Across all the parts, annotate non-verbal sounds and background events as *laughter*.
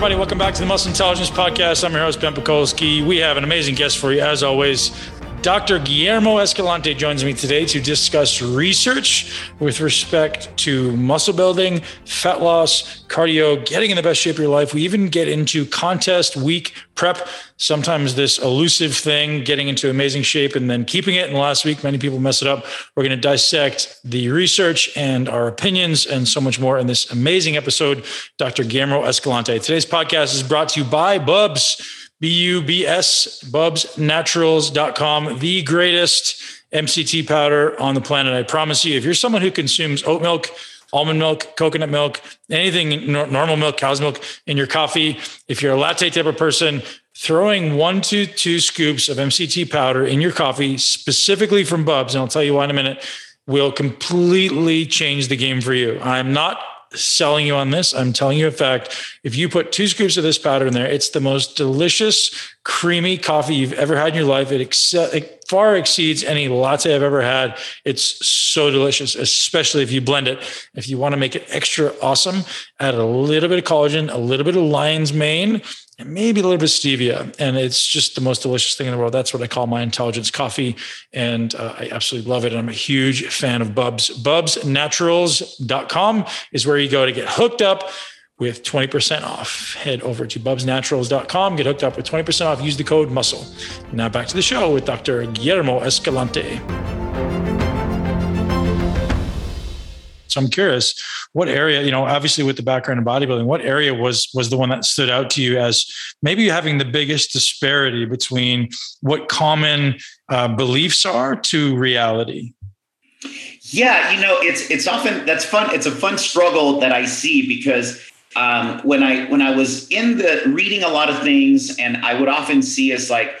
Everybody, welcome back to the Muscle Intelligence Podcast. I'm your host, Ben Pakulski. We have an amazing guest for you, as always. Dr. Guillermo Escalante joins me today to discuss research with respect to muscle building, fat loss, cardio, getting in the best shape of your life. We even get into contest week prep, sometimes this elusive thing, getting into amazing shape and then keeping it. And last week, many people mess it up. We're going to dissect the research and our opinions and so much more in this amazing episode. Dr. Guillermo Escalante. Today's podcast is brought to you by Bubs. B-U-B-S, bubsnaturals.com, the greatest MCT powder on the planet. I promise you, if you're someone who consumes oat milk, almond milk, coconut milk, anything normal milk, cow's milk in your coffee, if you're a latte type of person, throwing one to two scoops of MCT powder in your coffee, specifically from Bubs, and I'll tell you why in a minute, will completely change the game for you. I'm not selling you on this. I'm telling you a fact. If you put two scoops of this powder in there, it's the most delicious, creamy coffee you've ever had in your life. It, ex- it far exceeds any latte I've ever had. It's so delicious, especially if you blend it. If you want to make it extra awesome, add a little bit of collagen, a little bit of lion's mane, and maybe a little bit of stevia. And it's just the most delicious thing in the world. That's what I call my intelligence coffee. And uh, I absolutely love it. And I'm a huge fan of Bubs. Bubsnaturals.com is where you go to get hooked up with 20% off. Head over to bubsnaturals.com, get hooked up with 20% off. Use the code MUSCLE. Now back to the show with Dr. Guillermo Escalante. So I'm curious, what area, you know, obviously with the background in bodybuilding, what area was was the one that stood out to you as maybe having the biggest disparity between what common uh, beliefs are to reality? Yeah, you know, it's it's often that's fun. It's a fun struggle that I see because um, when I when I was in the reading a lot of things, and I would often see as like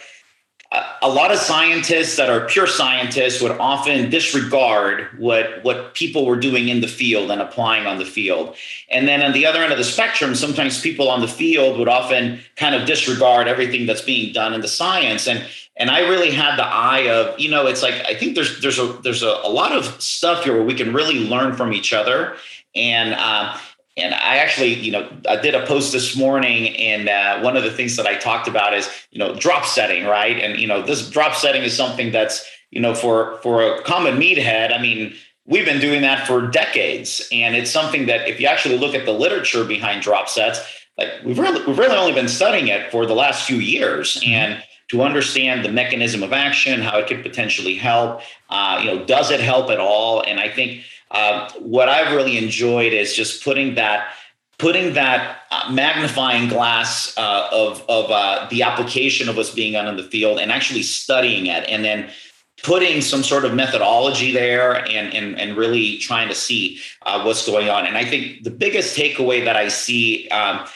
a lot of scientists that are pure scientists would often disregard what what people were doing in the field and applying on the field. And then on the other end of the spectrum sometimes people on the field would often kind of disregard everything that's being done in the science. And and i really had the eye of you know it's like i think there's there's a there's a, a lot of stuff here where we can really learn from each other. And uh, and I actually, you know, I did a post this morning, and uh, one of the things that I talked about is, you know, drop setting, right? And you know, this drop setting is something that's, you know, for for a common meathead. I mean, we've been doing that for decades, and it's something that if you actually look at the literature behind drop sets, like we've really we've really only been studying it for the last few years, mm-hmm. and to understand the mechanism of action, how it could potentially help. Uh, you know, does it help at all? And I think uh, what I've really enjoyed is just putting that putting that uh, magnifying glass uh, of of uh, the application of what's being done in the field and actually studying it, and then putting some sort of methodology there and and, and really trying to see uh, what's going on. And I think the biggest takeaway that I see. Um,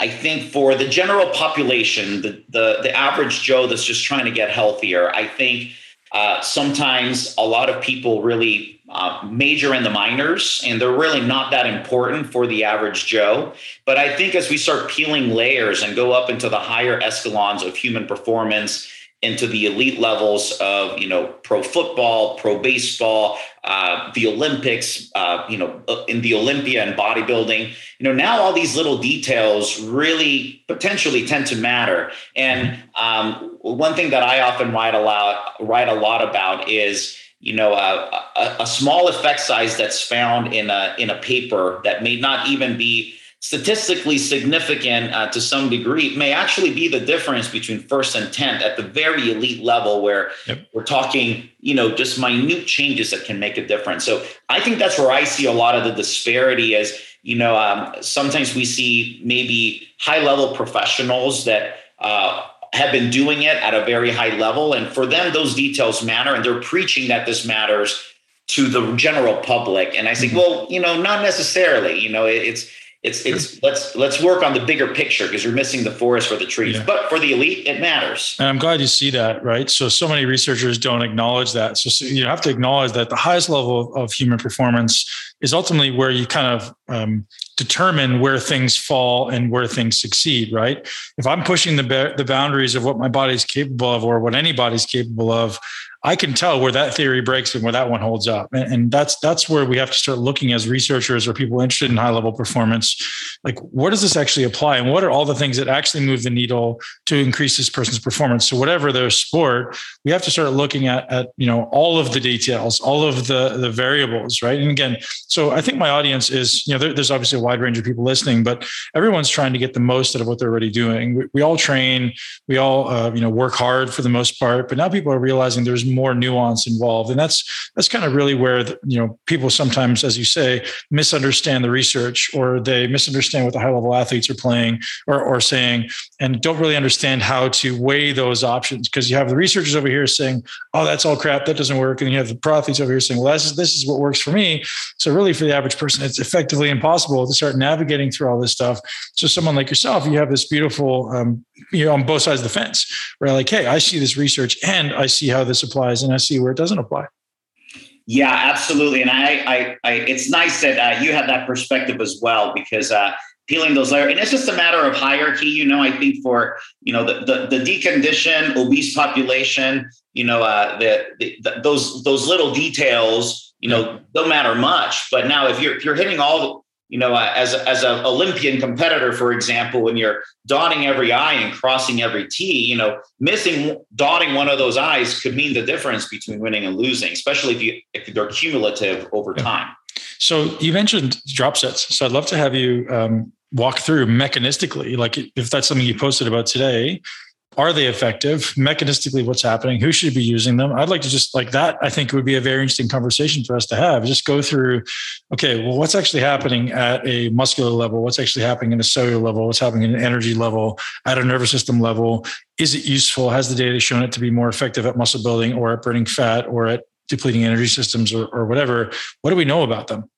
I think for the general population, the, the the average Joe that's just trying to get healthier, I think uh, sometimes a lot of people really uh, major in the minors, and they're really not that important for the average Joe. But I think as we start peeling layers and go up into the higher escalons of human performance, into the elite levels of you know pro football, pro baseball, uh, the Olympics, uh, you know uh, in the Olympia and bodybuilding. You know now all these little details really potentially tend to matter. And um, one thing that I often write a lot write a lot about is you know a, a, a small effect size that's found in a in a paper that may not even be statistically significant uh, to some degree may actually be the difference between first and 10th at the very elite level where yep. we're talking you know just minute changes that can make a difference so i think that's where i see a lot of the disparity is you know um, sometimes we see maybe high level professionals that uh, have been doing it at a very high level and for them those details matter and they're preaching that this matters to the general public and i think mm-hmm. well you know not necessarily you know it, it's it's it's let's let's work on the bigger picture because you're missing the forest for the trees. Yeah. But for the elite, it matters. And I'm glad you see that, right? So so many researchers don't acknowledge that. So, so you have to acknowledge that the highest level of, of human performance is ultimately where you kind of um, determine where things fall and where things succeed, right? If I'm pushing the, the boundaries of what my body's capable of or what anybody's capable of, I can tell where that theory breaks and where that one holds up. And, and, that's that's where we have to start looking as researchers or people interested in high level performance. Like, what does this actually apply, and what are all the things that actually move the needle to increase this person's performance? So, whatever their sport, we have to start looking at at you know all of the details, all of the the variables, right? And again, so I think my audience is you know there, there's obviously a wide range of people listening, but everyone's trying to get the most out of what they're already doing. We, we all train, we all uh, you know work hard for the most part, but now people are realizing there's more nuance involved. And that's that's kind of really where the, you know people sometimes as you say misunderstand the research or they misunderstand what the high level athletes are playing or, or saying and don't really understand how to weigh those options. Because you have the researchers over here saying oh that's all crap. That doesn't work. And you have the pro athletes over here saying well this is, this is what works for me. So really for the average person it's effectively impossible to start navigating through all this stuff. So someone like yourself you have this beautiful um, you know on both sides of the fence where like hey i see this research and i see how this applies and i see where it doesn't apply. Yeah absolutely. And i i, I it's nice that uh, you have that perspective as well because uh, peeling those layers and it's just a matter of hierarchy you know i think for you know the the, the deconditioned obese population you know uh, the, the, the those those little details you know don't matter much but now if you're if you're hitting all you know, uh, as as an Olympian competitor, for example, when you're dotting every I and crossing every T, you know, missing dotting one of those I's could mean the difference between winning and losing, especially if you if they're cumulative over time. So you mentioned drop sets. So I'd love to have you um, walk through mechanistically, like if that's something you posted about today, are they effective? Mechanistically what's happening? Who should be using them? I'd like to just like that i think would be a very interesting conversation for us to have. Just go through okay well what's actually happening at a muscular level? What's actually happening in a cellular level? What's happening in an energy level at a nervous system level? Is it useful? Has the data shown it to be more effective at muscle building or at burning fat or at depleting energy systems or, or whatever? What do we know about them?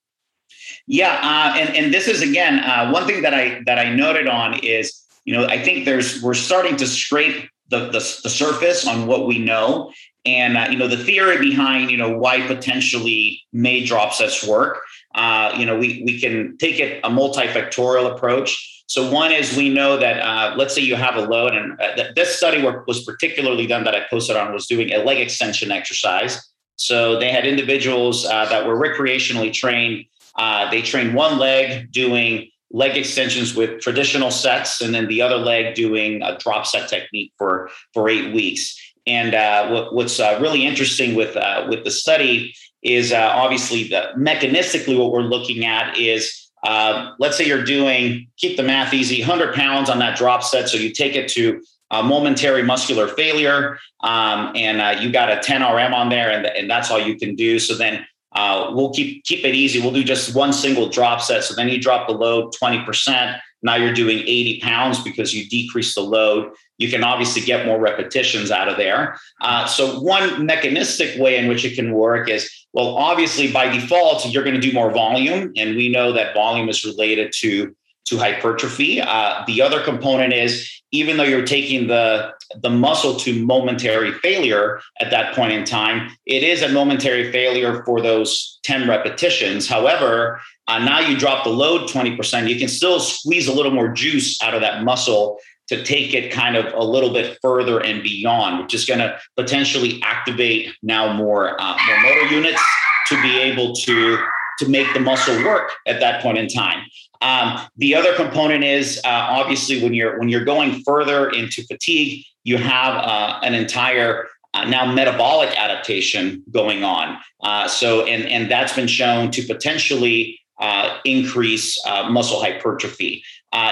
Yeah uh, and, and this is again uh, one thing that i that i noted on is you know, I think there's we're starting to scrape the the, the surface on what we know, and uh, you know, the theory behind you know why potentially may drop sets work. Uh, you know, we we can take it a multifactorial approach. So one is we know that uh, let's say you have a load, and uh, th- this study work was particularly done that I posted on was doing a leg extension exercise. So they had individuals uh, that were recreationally trained. Uh, they trained one leg doing leg extensions with traditional sets, and then the other leg doing a drop set technique for for eight weeks. And uh, what, what's uh, really interesting with uh, with the study is uh, obviously the mechanistically what we're looking at is uh, let's say you're doing keep the math easy 100 pounds on that drop set so you take it to a momentary muscular failure um, and uh, you got a 10 rm on there and, and that's all you can do so then uh, we'll keep keep it easy. We'll do just one single drop set. So then you drop the load 20%. Now you're doing 80 pounds because you decrease the load. You can obviously get more repetitions out of there. Uh, so one mechanistic way in which it can work is well, obviously by default, you're going to do more volume. And we know that volume is related to to hypertrophy. Uh, the other component is even though you're taking the the muscle to momentary failure at that point in time, it is a momentary failure for those 10 repetitions. However, uh, now you drop the load 20%, you can still squeeze a little more juice out of that muscle to take it kind of a little bit further and beyond, which is going to potentially activate now more uh, more motor units to be able to to make the muscle work at that point in time. Um, the other component is uh, obviously when you're when you're going further into fatigue, you have uh, an entire uh, now metabolic adaptation going on. Uh, so and and that's been shown to potentially uh, increase uh, muscle hypertrophy.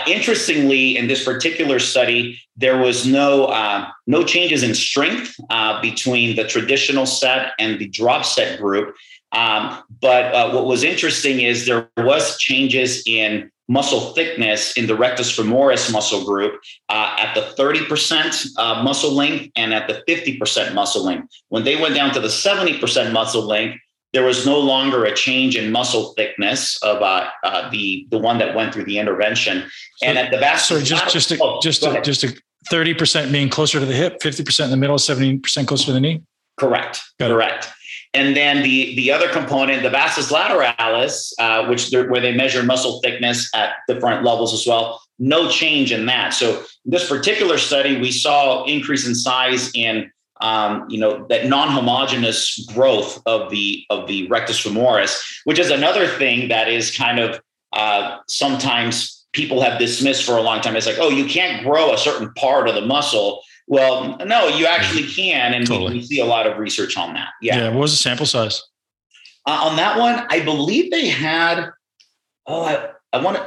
interestingly, in this particular study, there was no no changes in strength between the traditional set and the drop set group. Um, but uh, what was interesting is there was changes in muscle thickness in the rectus femoris muscle group uh, at the 30% uh, muscle length and at the 50% muscle length. When they went down to the 70% muscle length, there was no longer a change in muscle thickness of uh, uh, the the one that went through the intervention. So, and at the back, sorry, just just oh, just a, just a thirty percent being closer to the hip, fifty percent in the middle, seventy percent closer to the knee. Correct. Got correct. It. And then the the other component, the vastus lateralis, uh, which where they measure muscle thickness at different levels as well, no change in that. So this particular study, we saw increase in size in um, you know that non-homogeneous growth of the of the rectus femoris, which is another thing that is kind of uh, sometimes people have dismissed for a long time. It's like, oh, you can't grow a certain part of the muscle. Well, no, you actually *laughs* can, and totally. we, we, see a lot of research on that. Yeah. Yeah. What was the sample size? Uh, on that one, I believe they had. Oh, I, I want to.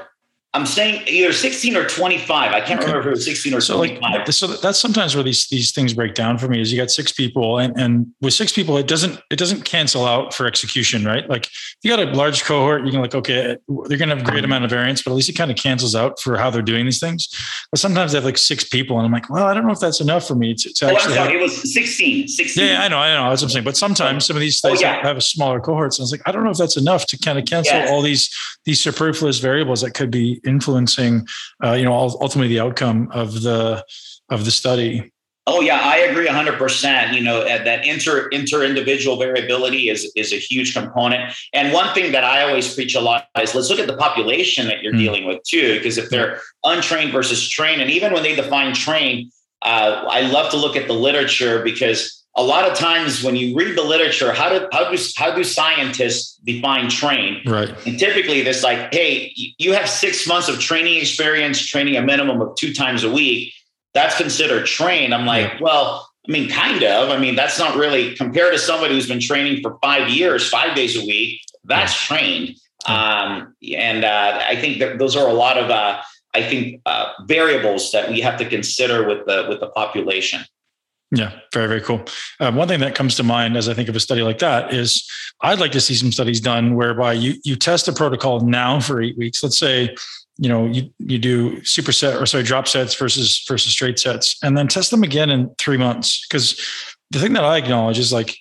I'm saying either 16 or 25. I can't okay. remember if it was 16 or so 25. Like, so that's sometimes where these these things break down for me is you got six people and, and with six people, it doesn't it doesn't cancel out for execution, right? Like if you got a large cohort, you can like, okay, they're gonna have a great amount of variance, but at least it kind of cancels out for how they're doing these things. But sometimes they have like six people and I'm like, well, I don't know if that's enough for me to, to oh, actually. Have, it was 16. 16. Yeah, I know, I know. That's what I'm saying. But sometimes some of these oh, things oh, yeah. have a smaller cohorts. And I was like, I don't know if that's enough to kind of cancel yes. all these these superfluous variables that could be influencing uh, you know, ultimately the outcome of the of the study. Oh yeah, I agree 100%. You know, that inter inter individual variability is is a huge component. And one thing that I always preach a lot is let's look at the population that you're mm. dealing with too because if they're untrained versus trained and even when they define trained, uh, I love to look at the literature because a lot of times when you read the literature, how do how do how do scientists define train? Right. And typically, this like, hey, you have six months of training experience, training a minimum of two times a week. That's considered train. I'm like, yeah. well, I mean, kind of. I mean, that's not really compared to somebody who's been training for five years, five days a week. That's yeah. trained. Um, and uh, I think that those are a lot of, uh, I think, uh, variables that we have to consider with the with the population. Yeah, very, very cool. Um, one thing that comes to mind as I think of a study like that is I'd like to see some studies done whereby you you test a protocol now for eight weeks. Let's say, you know, you you do superset or sorry, drop sets versus versus straight sets, and then test them again in three months. Because the thing that I acknowledge is like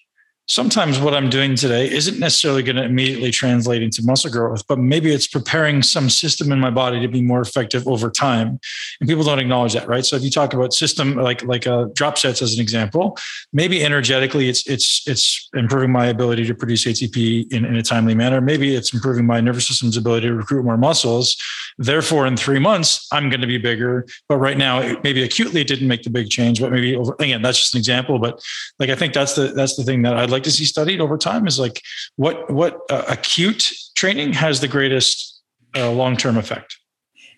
sometimes what I'm doing today isn't necessarily going to immediately translate into muscle growth, but maybe it's preparing some system in my body to be more effective over time. And people don't acknowledge that, right? So if you talk about system like like uh, drop sets as an example, maybe energetically it's it's it's improving my ability to produce ATP in, in a timely manner. Maybe it's improving my nervous system's ability to recruit more muscles. Therefore, in three months, I'm going to be bigger. But right now, maybe acutely it didn't make the big change, but maybe over, again, that's just an example. But like I think that's the that's the thing that I'd like to see studied over time is like what what uh, acute training has the greatest uh, long term effect.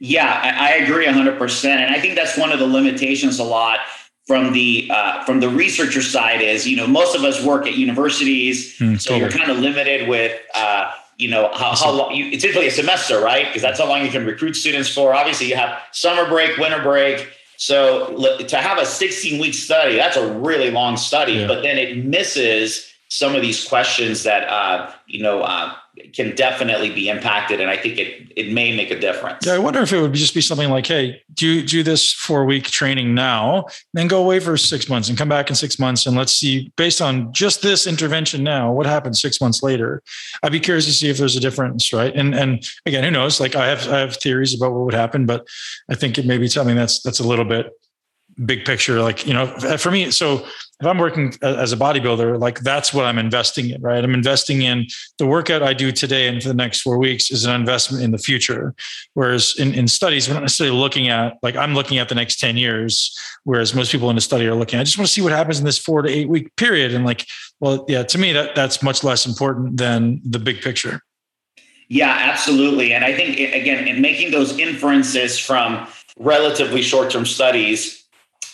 Yeah, I, I agree 100%. And I think that's one of the limitations a lot from the uh, from the researcher side is you know most of us work at universities mm, so totally. you're kind of limited with uh, you know how, how long you, it's typically a semester right? Because that's how long you can recruit students for. Obviously you have summer break winter break. So to have a 16 week study that's a really long study yeah. but then it misses some of these questions that uh, you know uh, can definitely be impacted, and I think it it may make a difference. Yeah, I wonder if it would just be something like, "Hey, do do this four week training now, then go away for six months and come back in six months, and let's see based on just this intervention now, what happens six months later." I'd be curious to see if there's a difference, right? And and again, who knows? Like I have I have theories about what would happen, but I think it may be something that's that's a little bit big picture like you know for me so if I'm working as a bodybuilder, like that's what I'm investing in, right? I'm investing in the workout I do today and for the next four weeks is an investment in the future. Whereas in, in studies, we're not necessarily looking at, like I'm looking at the next 10 years, whereas most people in the study are looking, I just want to see what happens in this four to eight week period. And like, well, yeah, to me, that that's much less important than the big picture. Yeah, absolutely. And I think, again, in making those inferences from relatively short term studies,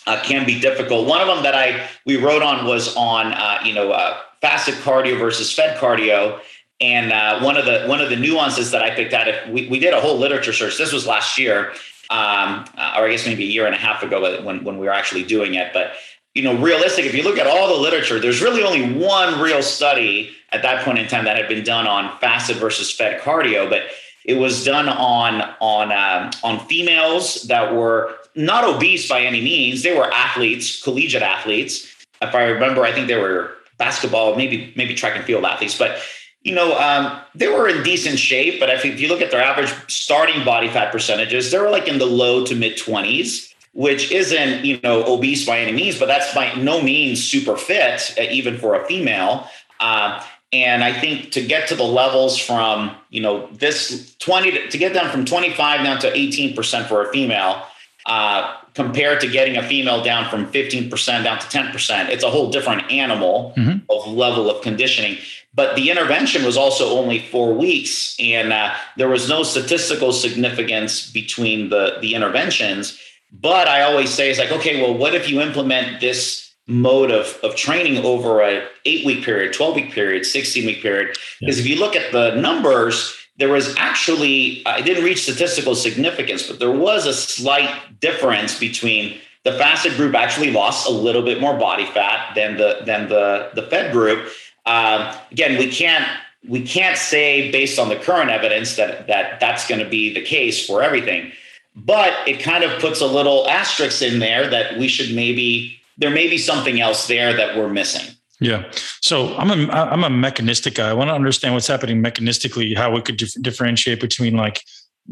uh, can be difficult. One of them that I we wrote on was on uh, you know uh, fasted cardio versus fed cardio. And uh, one of the one of the nuances that I picked out, if we, we did a whole literature search. This was last year, um, uh, or I guess maybe a year and a half ago when when we were actually doing it. But you know, realistic. If you look at all the literature, there's really only one real study at that point in time that had been done on fasted versus fed cardio. But it was done on on um, on females that were not obese by any means. They were athletes, collegiate athletes. If I remember, I think they were basketball, maybe maybe track and field athletes, but you know, um, they were in decent shape. But if you look at their average starting body fat percentages, they were like in the low to mid twenties, which isn't you know obese by any means, but that's by no means super fit, uh, even for a female. Uh, and I think to get to the levels from, you know, this 20 to, to get down from 25 down to 18% for a female, uh, compared to getting a female down from 15% down to 10%, it's a whole different animal mm-hmm. of level of conditioning. But the intervention was also only four weeks, and uh, there was no statistical significance between the, the interventions. But I always say, it's like, okay, well, what if you implement this mode of, of training over a eight week period, 12 week period, 16 week period. Because yeah. if you look at the numbers, there was actually, I didn't reach statistical significance, but there was a slight difference between the fasted group actually lost a little bit more body fat than the than the the fed group. Um, again, we can't we can't say based on the current evidence that that that's going to be the case for everything, but it kind of puts a little asterisk in there that we should maybe there may be something else there that we're missing. Yeah. So I'm a I'm a mechanistic guy. I want to understand what's happening mechanistically, how we could dif- differentiate between like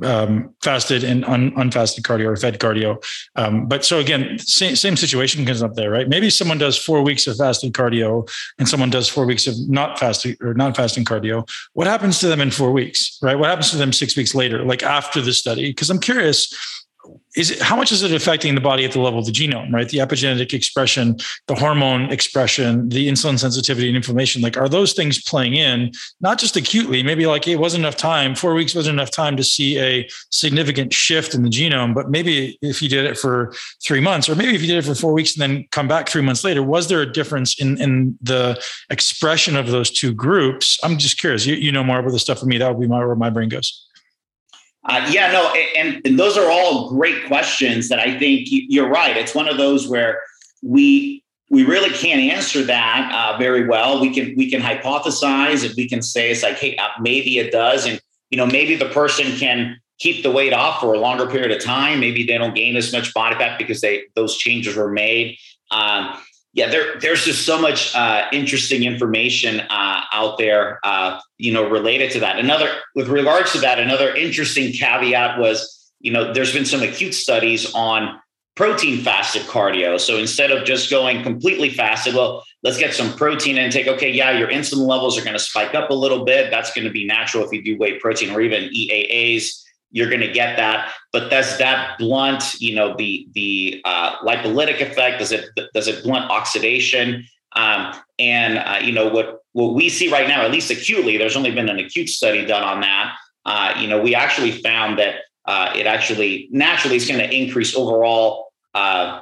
um, fasted and un, unfasted cardio or fed cardio. Um, but so again, same, same situation comes up there, right? Maybe someone does four weeks of fasted cardio and someone does four weeks of not fasting or not fasting cardio. What happens to them in four weeks, right? What happens to them six weeks later, like after the study? Because I'm curious is it, how much is it affecting the body at the level of the genome, right? The epigenetic expression, the hormone expression, the insulin sensitivity and inflammation. Like, are those things playing in, not just acutely, maybe like it wasn't enough time, four weeks wasn't enough time to see a significant shift in the genome, but maybe if you did it for three months, or maybe if you did it for four weeks and then come back three months later, was there a difference in, in the expression of those two groups? I'm just curious. You, you know more about this stuff for me. That would be my, where my brain goes. Uh, yeah, no, and, and, those are all great questions that I think you're right. It's one of those where we we really can't answer that uh, very well. We can we can hypothesize and we can say it's like, hey, uh, maybe it does, and you know, maybe the person can keep the weight off for a longer period of time. Maybe they don't gain as much body fat because they those changes were made. Um, yeah, there, there's just so much uh, interesting information uh, out there, uh, you know, related to that. Another, with regards to that, another interesting caveat was, you know, there's been some acute studies on protein fasted cardio. So instead of just going completely fasted, well, let's get some protein intake. Okay, yeah, your insulin levels are going to spike up a little bit. That's going to be natural if you do whey protein or even EAAs you're going to get that. But does that blunt, you know, the the uh, lipolytic effect? Does it does it blunt oxidation? Um, and uh, you know what what we see right now, at least acutely, there's only been an acute study done on that. Uh, you know, we actually found that uh, it actually naturally is going to increase overall uh,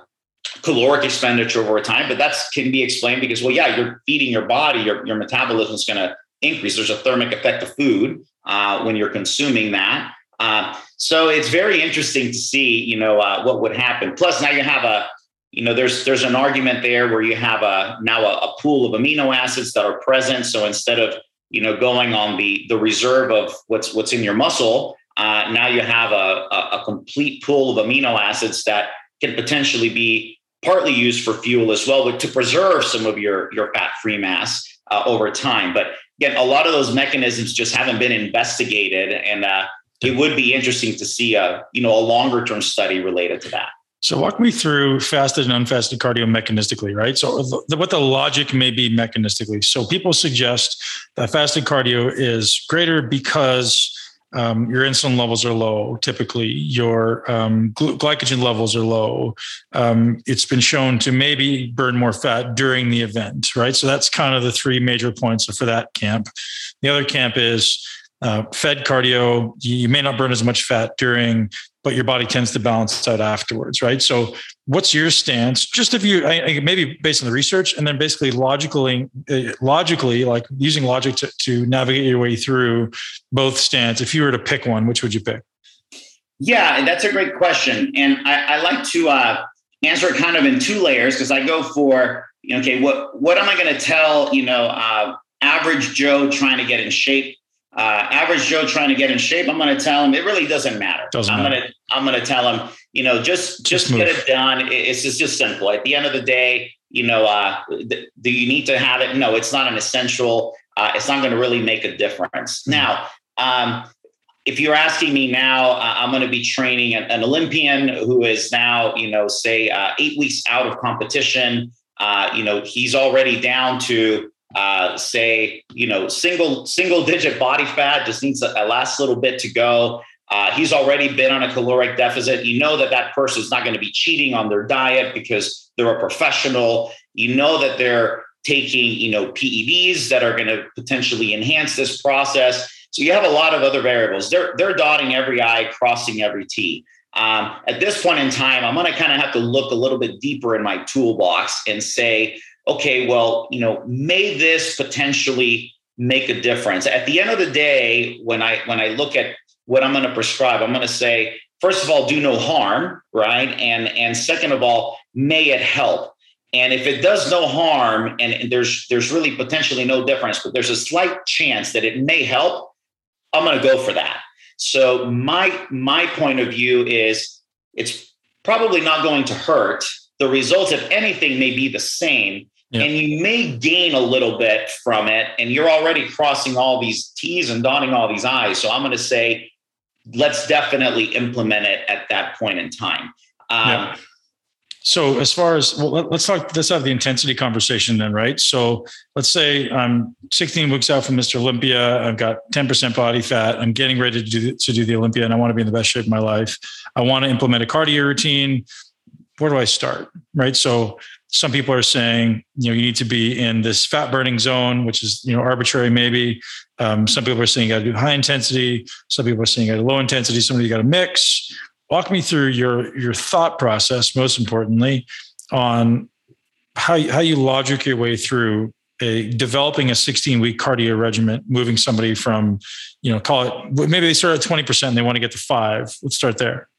caloric expenditure over time. But that can be explained because, well, yeah, you're feeding your body, your your metabolism is going to increase. There's a thermic effect of food uh, when you're consuming that. Uh, so it's very interesting to see, you know, uh, what would happen. Plus, now you have a, you know, there's there's an argument there where you have a now a, a pool of amino acids that are present. So instead of you know going on the the reserve of what's what's in your muscle, uh, now you have a, a, a complete pool of amino acids that can potentially be partly used for fuel as well, but to preserve some of your your fat free mass uh, over time. But again, a lot of those mechanisms just haven't been investigated, and uh, it would be interesting to see a you know a longer term study related to that. So walk me through fasted and unfasted cardio mechanistically, right? So the, what the logic may be mechanistically. So people suggest that fasted cardio is greater because um, your insulin levels are low. Typically, your um, gl- glycogen levels are low. Um, it's been shown to maybe burn more fat during the event, right? So that's kind of the three major points for that camp. The other camp is uh, fed cardio, you may not burn as much fat during, but your body tends to balance out afterwards, right? So, what's your stance? Just if you I, maybe based on the research, and then basically logically, uh, logically, like using logic to, to navigate your way through both stance. If you were to pick one, which would you pick? Yeah, that's a great question, and I, I like to uh, answer it kind of in two layers because I go for okay, what what am I going to tell you know uh, average Joe trying to get in shape uh, average Joe trying to get in shape, I'm going to tell him it really doesn't matter. Doesn't I'm going to I'm going to tell him, you know, just just, just get it done. It's just, just simple. At the end of the day, you know, uh, th- do you need to have it? No, it's not an essential. Uh, it's not going to really make a difference. Mm-hmm. Now, um, if you're asking me now, uh, I'm going to be training an, an, Olympian who is now, you know, say uh, eight weeks out of competition. Uh, you know, he's already down to uh, say, you know, single single digit body fat, just needs a, last little bit to go. Uh, he's already been on a caloric deficit. You know that that person is not going to be cheating on their diet because they're a professional. You know that they're taking, you know, PEDs that are going to potentially enhance this process. So you have a lot of other variables. They're they're dotting every I, crossing every T. Um, at this point in time, I'm going to kind of have to look a little bit deeper in my toolbox and say, okay, well, you know, may this potentially make a difference? At the end of the day, when I when I look at what I'm going to prescribe, I'm going to say, first of all, do no harm, right? And and second of all, may it help? And if it does no harm and, there's there's really potentially no difference, but there's a slight chance that it may help, I'm going to go for that. So my my point of view is it's probably not going to hurt. The results, if anything, may be the same. Yeah. And you may gain a little bit from it, and you're already crossing all these T's and dotting all these I's. So I'm going to say let's definitely implement it at that point in time. Um, yeah. So as far as well, let's talk. Let's have the intensity conversation then, right? So let's say I'm 16 weeks out from Mr. Olympia. I've got 10% body fat. I'm getting ready to do to do the Olympia, and I want to be in the best shape of my life. I want to implement a cardio routine. Where do I start? Right. So some people are saying you know you need to be in this fat burning zone which is you know arbitrary maybe. Um, some people are saying you got to do high intensity. Some people are saying you got to low intensity. Some of you got to mix. Walk me through your your thought process most importantly on how, how you logic your way through a developing a 16 week cardio regimen moving somebody from you know call it maybe they start at 20% and they want to get to five. Let's start there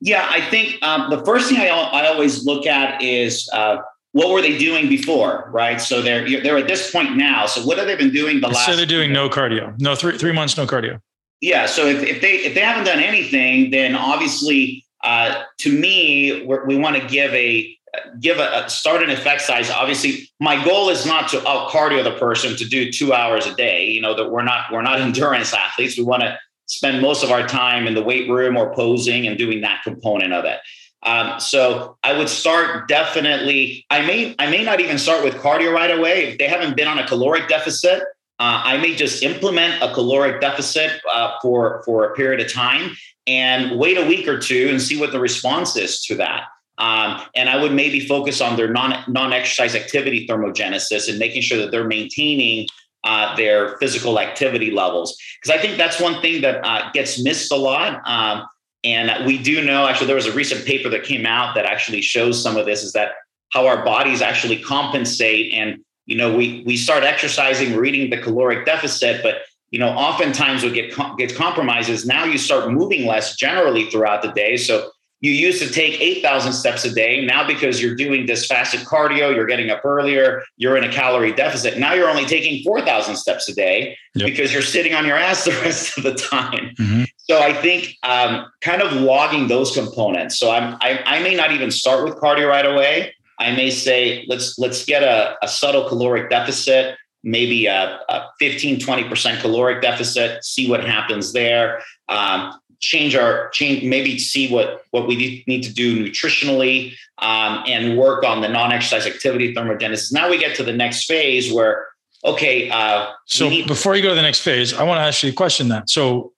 yeah, I think um, the first thing I, I always look at is uh, what were they doing before, right? So they're they're at this point now. So what have they been doing the last? So they're doing no cardio, no three three months, no cardio. Yeah. So if, if they if they haven't done anything, then obviously, uh, to me, we want to give a give a, a, start an effect size. Obviously, my goal is not to out cardio the person to do two hours a day. You know that we're not we're not *laughs* endurance athletes. We want to spend most of our time in the weight room or posing and doing that component of it. Um, so I would start definitely. I may I may not even start with cardio right away if they haven't been on a caloric deficit. Uh, I may just implement a caloric deficit uh, for for a period of time and wait a week or two and see what the response is to that. Um, and I would maybe focus on their non non exercise activity thermogenesis and making sure that they're maintaining uh, their physical activity levels. Because I think that's one thing that uh, gets missed a lot. Um, and we do know, actually, there was a recent paper that came out that actually shows some of this is that how our bodies actually compensate. And, you know, we, we start exercising, we're eating the caloric deficit, but you know, oftentimes what get gets compromised is now you start moving less generally throughout the day. So you used to take 8,000 steps a day. Now, because you're doing this fasted cardio, you're getting up earlier, you're in a calorie deficit. Now you're only taking 4,000 steps a day yep. because you're sitting on your ass *laughs* the rest of the time. Mm-hmm. So I think um, kind of logging those components. So I'm, I, I, may not even start with cardio right away. I may say, let's, let's get a, a subtle caloric deficit, maybe a, a 15, 20% caloric deficit, see what happens there. Um, change our change maybe see what what we need to do nutritionally um, and work on the non-exercise activity thermogenesis now we get to the next phase where okay uh, so need- before you go to the next phase i want to ask you a question then so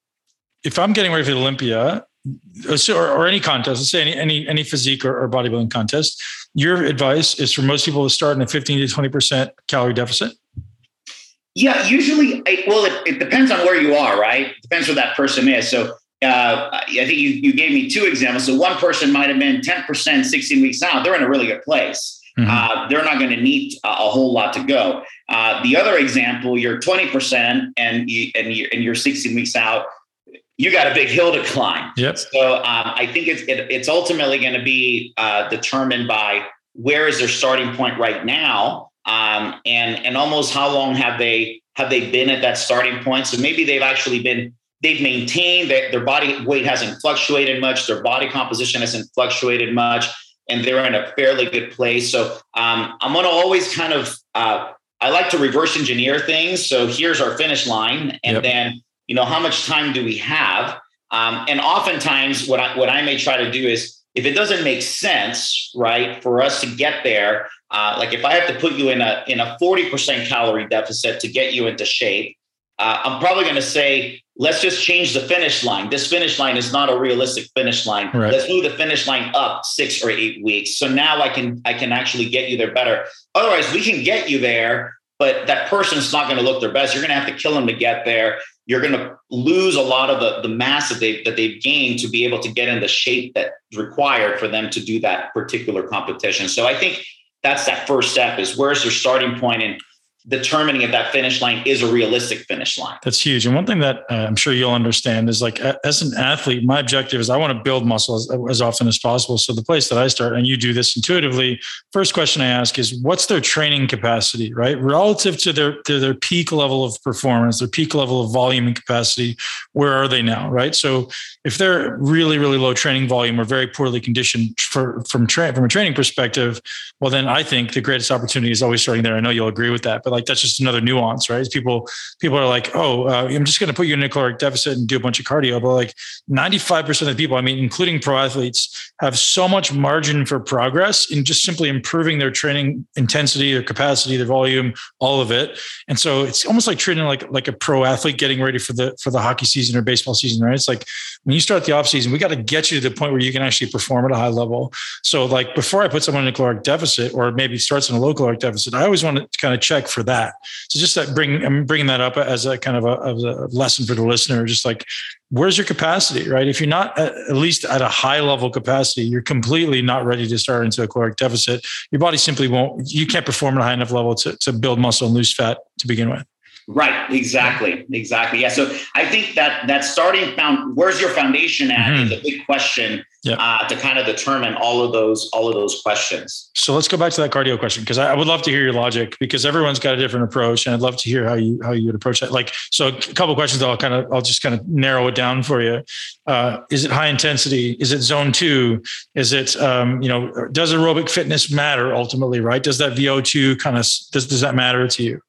if i'm getting ready for the olympia or, or any contest let's say any any, any physique or, or bodybuilding contest your advice is for most people to start in a 15 to 20 percent calorie deficit yeah, usually, I, well, it, it, depends on where you are, right? It depends where that person is. So uh, I think you, you gave me two examples. So one person might have been 10%, 16 weeks out. They're in a really good place. Mm-hmm. Uh, they're not going to need a, a, whole lot to go. Uh, the other example, you're 20% and you, and you and you're 16 weeks out. You got a big hill to climb. Yep. So um, I think it's it, it's ultimately going to be uh, determined by where is their starting point right now, um, and and almost how long have they have they been at that starting point. So maybe they've actually been they've maintained that their body weight hasn't fluctuated much, their body composition hasn't fluctuated much, and they're in a fairly good place. So um, I'm going to always kind of uh, I like to reverse engineer things. So here's our finish line, and yep. then you know how much time do we have? Um, and oftentimes, what I what I may try to do is if it doesn't make sense, right, for us to get there, Uh, like if I have to put you in a in a 40% calorie deficit to get you into shape, uh, I'm probably going to say, let's just change the finish line. This finish line is not a realistic finish line. Right. Let's move the finish line up six or eight weeks. So now I can I can actually get you there better. Otherwise, we can get you there, but that person's not going to look their best. You're going to have to kill them to get there. You're going to lose a lot of the, the mass that they that they've gained to be able to get in the shape that's required for them to do that particular competition. So I think that's that first step is where's their starting point and determining if that finish line is a realistic finish line. That's huge. And one thing that uh, I'm sure you'll understand is like as an athlete, my objective is I want to build muscle as, as, often as possible. So the place that I start, and you do this intuitively, first question I ask is what's their training capacity, right? Relative to their to their peak level of performance, their peak level of volume and capacity, where are they now, right? So if they're really, really low training volume or very poorly conditioned for, from tra- from a training perspective, well, then I think the greatest opportunity is always starting there. I know you'll agree with that, but like that's just another nuance, right? People people are like, oh, uh, I'm just going to put you in a caloric deficit and do a bunch of cardio, but like 95% of the people, I mean, including pro athletes, have so much margin for progress in just simply improving their training intensity, their capacity, their volume, all of it. And so it's almost like treating like like a pro athlete getting ready for the for the hockey season or baseball season, right? It's like when you start the off season, we got to get you to the point where you can actually perform at a high level. So like before I put someone in a caloric deficit or maybe starts in a low caloric deficit, I always want to kind of check for that. So just that bring I'm bringing that up as a kind of a, a lesson for the listener, just like where's your capacity, right? If you're not at, at least at a high level capacity, you're completely not ready to start into a caloric deficit. Your body simply won't. You can't perform at a high enough level to to build muscle and lose fat to begin with. Right. Exactly. Exactly. Yeah. So I think that that starting found where's your foundation at mm-hmm. is a big question yep. uh, to kind of determine all of those all of those questions. So let's go back to that cardio question because I, I, would love to hear your logic because everyone's got a different approach and I'd love to hear how you how you would approach that. Like so, a couple questions. I'll kind of I'll just kind of narrow it down for you. Uh, is it high intensity? Is it zone two? Is it um, you know does aerobic fitness matter ultimately? Right? Does that VO two kind of does does that matter to you?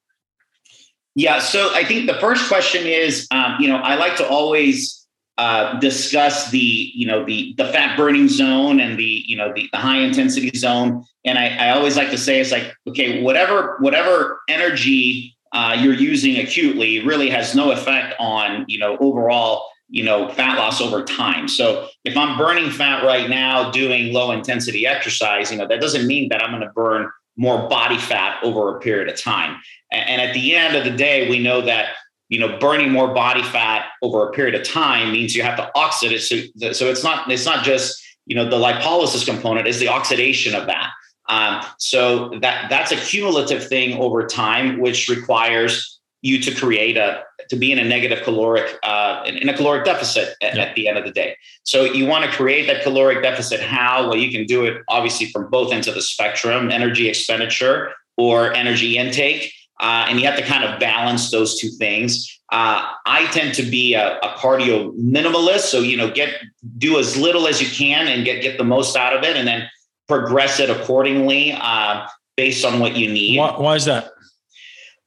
Yeah. So I think the first question is, um, you know, I like to always uh, discuss the, you know, the the fat burning zone and the, you know, the, the high intensity zone. And I, I always like to say it's like, okay, whatever whatever energy uh, you're using acutely really has no effect on, you know, overall, you know, fat loss over time. So if I'm burning fat right now doing low intensity exercise, you know, that doesn't mean that I'm going to burn more body fat over a period of time. And at the end of the day, we know that you know burning more body fat over a period of time means you have to oxidize. So, so it's not it's not just you know the lipolysis component is the oxidation of that. Um, so that that's a cumulative thing over time, which requires you to create a to be in a negative caloric uh, in a caloric deficit at, yeah. at, the end of the day. So you want to create that caloric deficit. How? Well, you can do it obviously from both ends of the spectrum: energy expenditure or energy intake. Uh, and you have to kind of balance those two things. Uh, I tend to be a, a, cardio minimalist, so you know, get do as little as you can and get get the most out of it, and then progress it accordingly uh, based on what you need. Why, why is that?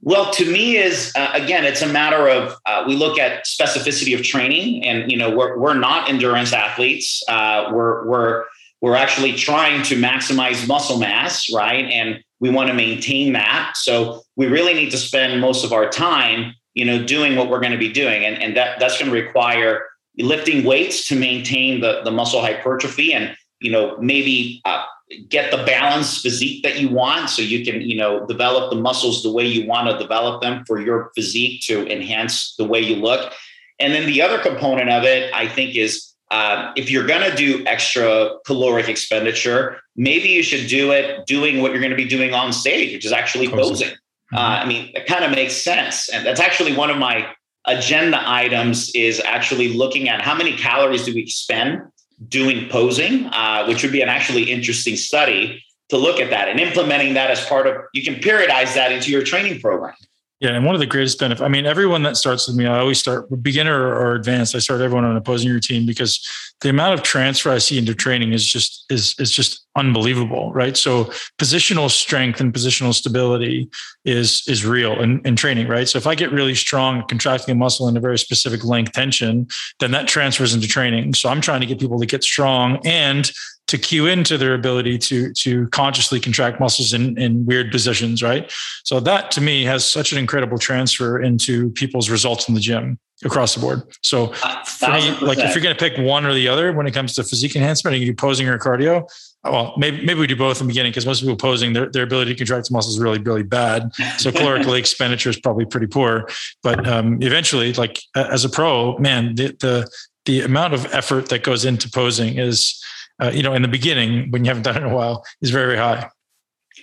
Well, to me, is uh, again, it's a matter of uh, we look at specificity of training, and you know, we're we're not endurance athletes. Uh, we're we're we're actually trying to maximize muscle mass, right? And we want to maintain that. So we really need to spend most of our time, you know, doing what we're going to be doing. And, and that, that's going to require lifting weights to maintain the, the muscle hypertrophy and, you know, maybe uh, get the balanced physique that you want so you can, you know, develop the muscles the way you want to develop them for your physique to enhance the way you look. And then the other component of it, I think, is um, if you're going to do extra caloric expenditure, maybe you should do it doing what you're going to be doing on stage, which is actually posing. Mm-hmm. Uh, I mean, it kind of makes sense. And that's actually one of my agenda items is actually looking at how many calories do we spend doing posing, uh, which would be an actually interesting study to look at that and implementing that as part of, you can periodize that into your training program. Yeah, and one of the greatest benefits. I mean, everyone that starts with me, I always start beginner or advanced. I start everyone on a posing routine because the amount of transfer I see into training is just is is just unbelievable, right? So positional strength and positional stability is is real in, in training, right? So if I get really strong contracting a muscle in a very specific length tension, then that transfers into training. So I'm trying to get people to get strong and to cue into their ability to to consciously contract muscles in in weird positions, right? So that to me has such an incredible transfer into people's results in the gym across the board. So for me, like if you're going to pick one or the other when it comes to physique enhancement, are you do posing or cardio. Well, maybe maybe we do both in the beginning because most people posing their, their ability to contract muscles is really really bad. So *laughs* caloric expenditure is probably pretty poor. But um, eventually, like as a pro, man, the, the the amount of effort that goes into posing is, uh, you know, in the beginning when you haven't done it in a while, is very very high.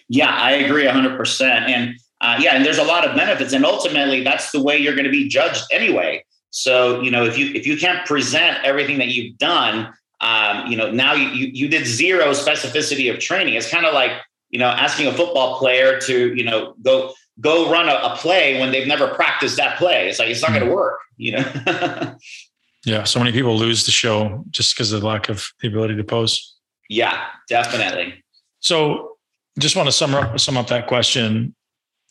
Yeah, I agree 100%. And uh, yeah, and there's a lot of benefits, and ultimately, that's the way you're going to be judged anyway. So you know, if you if you can't present everything that you've done, um, you know, now you, you you did zero specificity of training. It's kind of like you know asking a football player to you know go go run a, a play when they've never practiced that play. It's like it's not going to work. You know. *laughs* yeah, so many people lose the show just because of the lack of the ability to pose. Yeah, definitely. So, just want to sum up sum up that question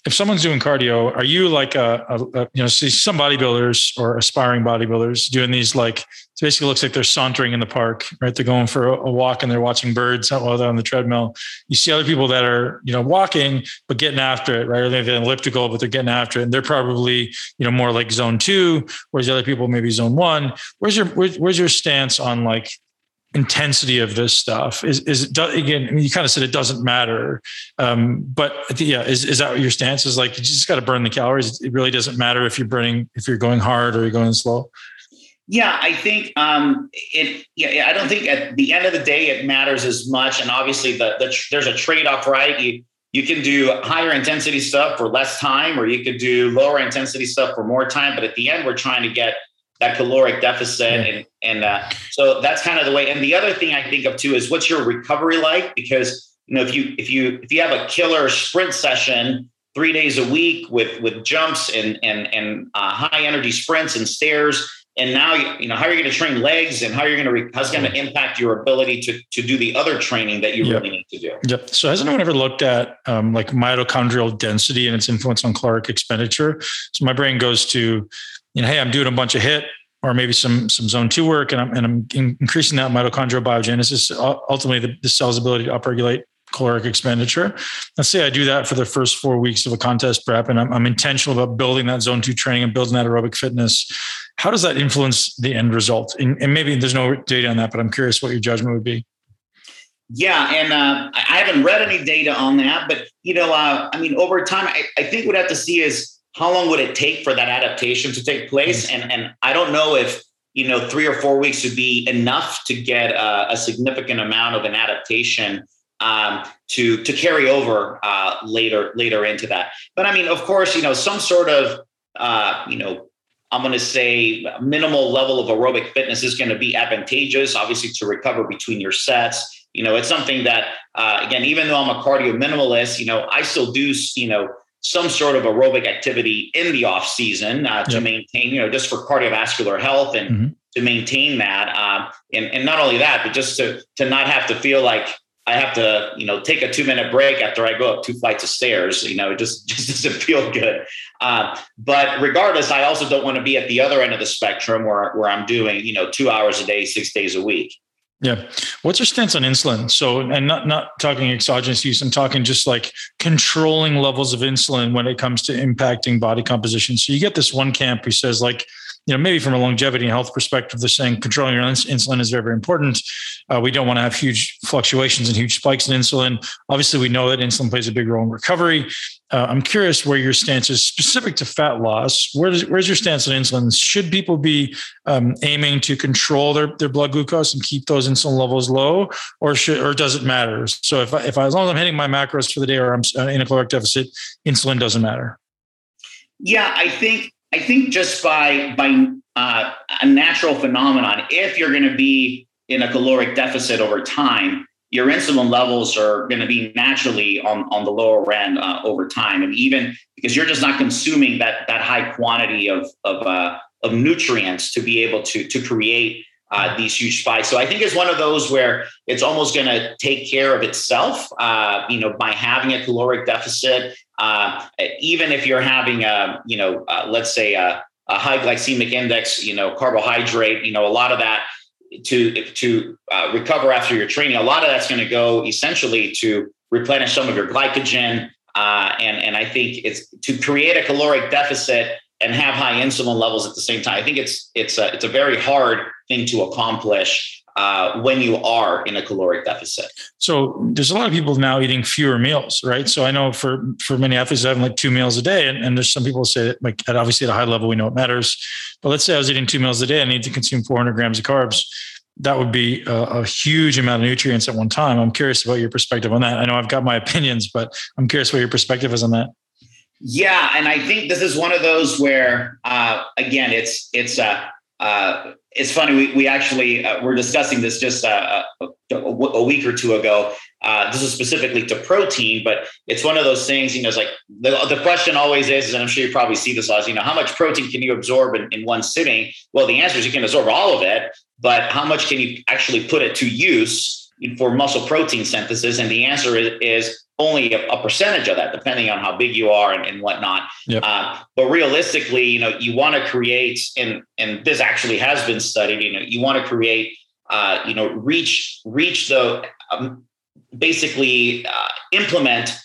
if someone's doing cardio, are you like a, a, a, you know see some bodybuilders or aspiring bodybuilders doing these like it basically looks like they're sauntering in the park, right? They're going for a, walk and they're watching birds while they're on the treadmill. You see other people that are you know walking but getting after it, right? Or they're elliptical but they're getting after it, and they're probably you know more like zone two, whereas the other people maybe zone one. Where's your where's, where's your stance on like intensity of this stuff is is again I mean, you kind of said it doesn't matter um, but yeah is, is that what your stance is? Like you just got to burn the calories. It really doesn't matter if you're burning if you're going hard or you're going slow. Yeah i think um, it yeah i don't think at the end of the day it matters as much and obviously the, the there's a trade-off right? You you can do higher intensity stuff for less time or you could do lower intensity stuff for more time but at the end we're trying to get that caloric deficit yeah. and and uh, so that's kind of the way and the other thing i think of too is what's your recovery like because you know if you if you if you have a killer sprint session three days a week with with jumps and and and uh, high energy sprints and stairs and now you know how are you going to train legs and how are you going to re- how's going to impact your ability to to do the other training that you yep. really need to do yep so has anyone ever looked at um, like mitochondrial density and its influence on caloric expenditure so my brain goes to you know, hey, I'm doing a bunch of HIIT or maybe some some zone two work, and I'm and I'm increasing that mitochondrial biogenesis, ultimately the, the cell's ability to upregulate caloric expenditure. Let's say I do that for the first four weeks of a contest prep, and I'm, I'm intentional about building that zone two training and building that aerobic fitness. How does that influence the end result? And, and maybe there's no data on that, but I'm curious what your judgment would be. Yeah, and uh, I haven't read any data on that, but you know, uh, I mean, over time, I, I think we'd have to see is how long would it take for that adaptation to take place? And and I don't know if you know three or four weeks would be enough to get a, a significant amount of an adaptation um, to to carry over uh, later later into that. But I mean, of course, you know, some sort of uh, you know. I'm going to say minimal level of aerobic fitness is going to be advantageous, obviously, to recover between your sets. You know, it's something that, uh, again, even though I'm a cardio minimalist, you know, I still do, you know, some sort of aerobic activity in the off season uh, to yep. maintain, you know, just for cardiovascular health and mm-hmm. to maintain that. Um, and, and not only that, but just to, to not have to feel like I have to, you know, take a two minute break after I go up two flights of stairs. You know, it just, *laughs* just doesn't feel good. Uh, but regardless, I also don't want to be at the other end of the spectrum where, where I'm doing, you know, two hours a day, six days a week. Yeah. What's your stance on insulin? So, and not not talking exogenous use, I'm talking just like controlling levels of insulin when it comes to impacting body composition. So you get this one camp who says like, you know, maybe from a longevity and health perspective, they're saying controlling your insulin is very, very important. Uh, we don't want to have huge fluctuations and huge spikes in insulin. Obviously, we know that insulin plays a big role in recovery. Uh, I'm curious where your stance is specific to fat loss. Where does, where's your stance on insulin? Should people be um, aiming to control their, their blood glucose and keep those insulin levels low, or should or does it matter? So if I, if I, as long as I'm hitting my macros for the day or I'm uh, in a caloric deficit, insulin doesn't matter. Yeah, I think I think just by by uh, a natural phenomenon, if you're going to be in a caloric deficit over time, your insulin levels are going to be naturally on, on the lower end uh, over time, and even because you're just not consuming that that high quantity of of uh, of nutrients to be able to to create uh, these huge spikes. So I think it's one of those where it's almost going to take care of itself, uh, you know, by having a caloric deficit uh, even if you're having a, you know, uh, let's say a, a, high glycemic index, you know, carbohydrate, you know, a lot of that to to uh, recover after your training. A lot of that's going to go essentially to replenish some of your glycogen, uh, and and I think it's to create a caloric deficit and have high insulin levels at the same time. I think it's it's a it's a very hard thing to accomplish uh, when you are in a caloric deficit. So there's a lot of people now eating fewer meals, right? So I know for for many athletes having like two meals a day, and, and there's some people say that like at obviously at a high level we know it matters, but let's say I was eating two meals a day, I need to consume 400 grams of carbs. That would be a, a huge amount of nutrients at one time. I'm curious about your perspective on that. I know I've got my opinions, but I'm curious what your perspective is on that. Yeah, and I think this is one of those where, uh, again, it's it's uh, uh, it's funny. We, we actually uh, were discussing this just uh, a, a, week or two ago. Uh, this is specifically to protein, but it's one of those things. You know, it's like the, the question always is, and I'm sure you probably see this as you know, how much protein can you absorb in, in one sitting? Well, the answer is you can absorb all of it, but how much can you actually put it to use for muscle protein synthesis? And the answer is, is only a, a, percentage of that, depending on how big you are and, and whatnot. Yep. Uh, but realistically, you know, you want to create, and and this actually has been studied. You know, you want to create, uh, you know, reach reach the um, basically uh, implement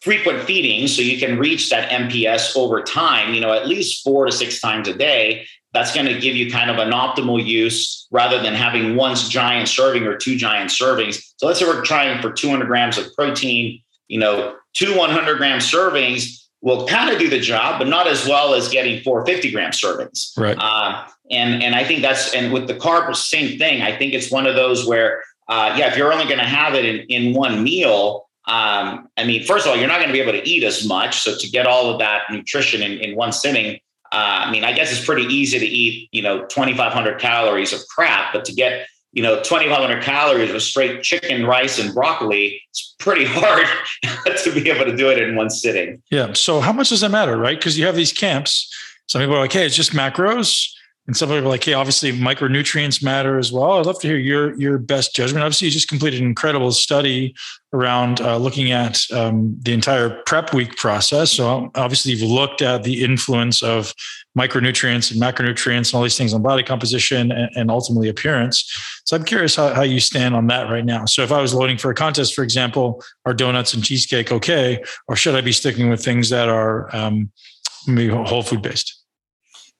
frequent feeding so you can reach that MPS over time. You know, at least four to six times a day. That's going to give you kind of an optimal use rather than having one giant serving or two giant servings. So let's say we're trying for 200 grams of protein you know, two 100 gram servings will kind of do the job, but not as well as getting 450 gram servings. Right. Uh, and and I think that's and with the carb, same thing. I think it's one of those where, uh, yeah, if you're only going to have it in in one meal, um, I mean, first of all, you're not going to be able to eat as much. So to get all of that nutrition in, in one sitting, uh, I mean, I guess it's pretty easy to eat, you know, 2,500 calories of crap, but to get you know 2500 calories with straight chicken rice and broccoli it's pretty hard *laughs* to be able to do it in one sitting. Yeah so how much does that matter right? Because you have these camps. Some people are like hey it's just macros and some people are like hey obviously micronutrients matter as well i'd love to hear your your best judgment obviously you just completed an incredible study around uh, looking at um, the entire prep week process so obviously you've looked at the influence of micronutrients and macronutrients and all these things on body composition and, and ultimately appearance. So I'm curious how, how you stand on that right now. So if I was loading for a contest, for example, are donuts and cheesecake okay, or should I be sticking with things that are um, maybe whole food based?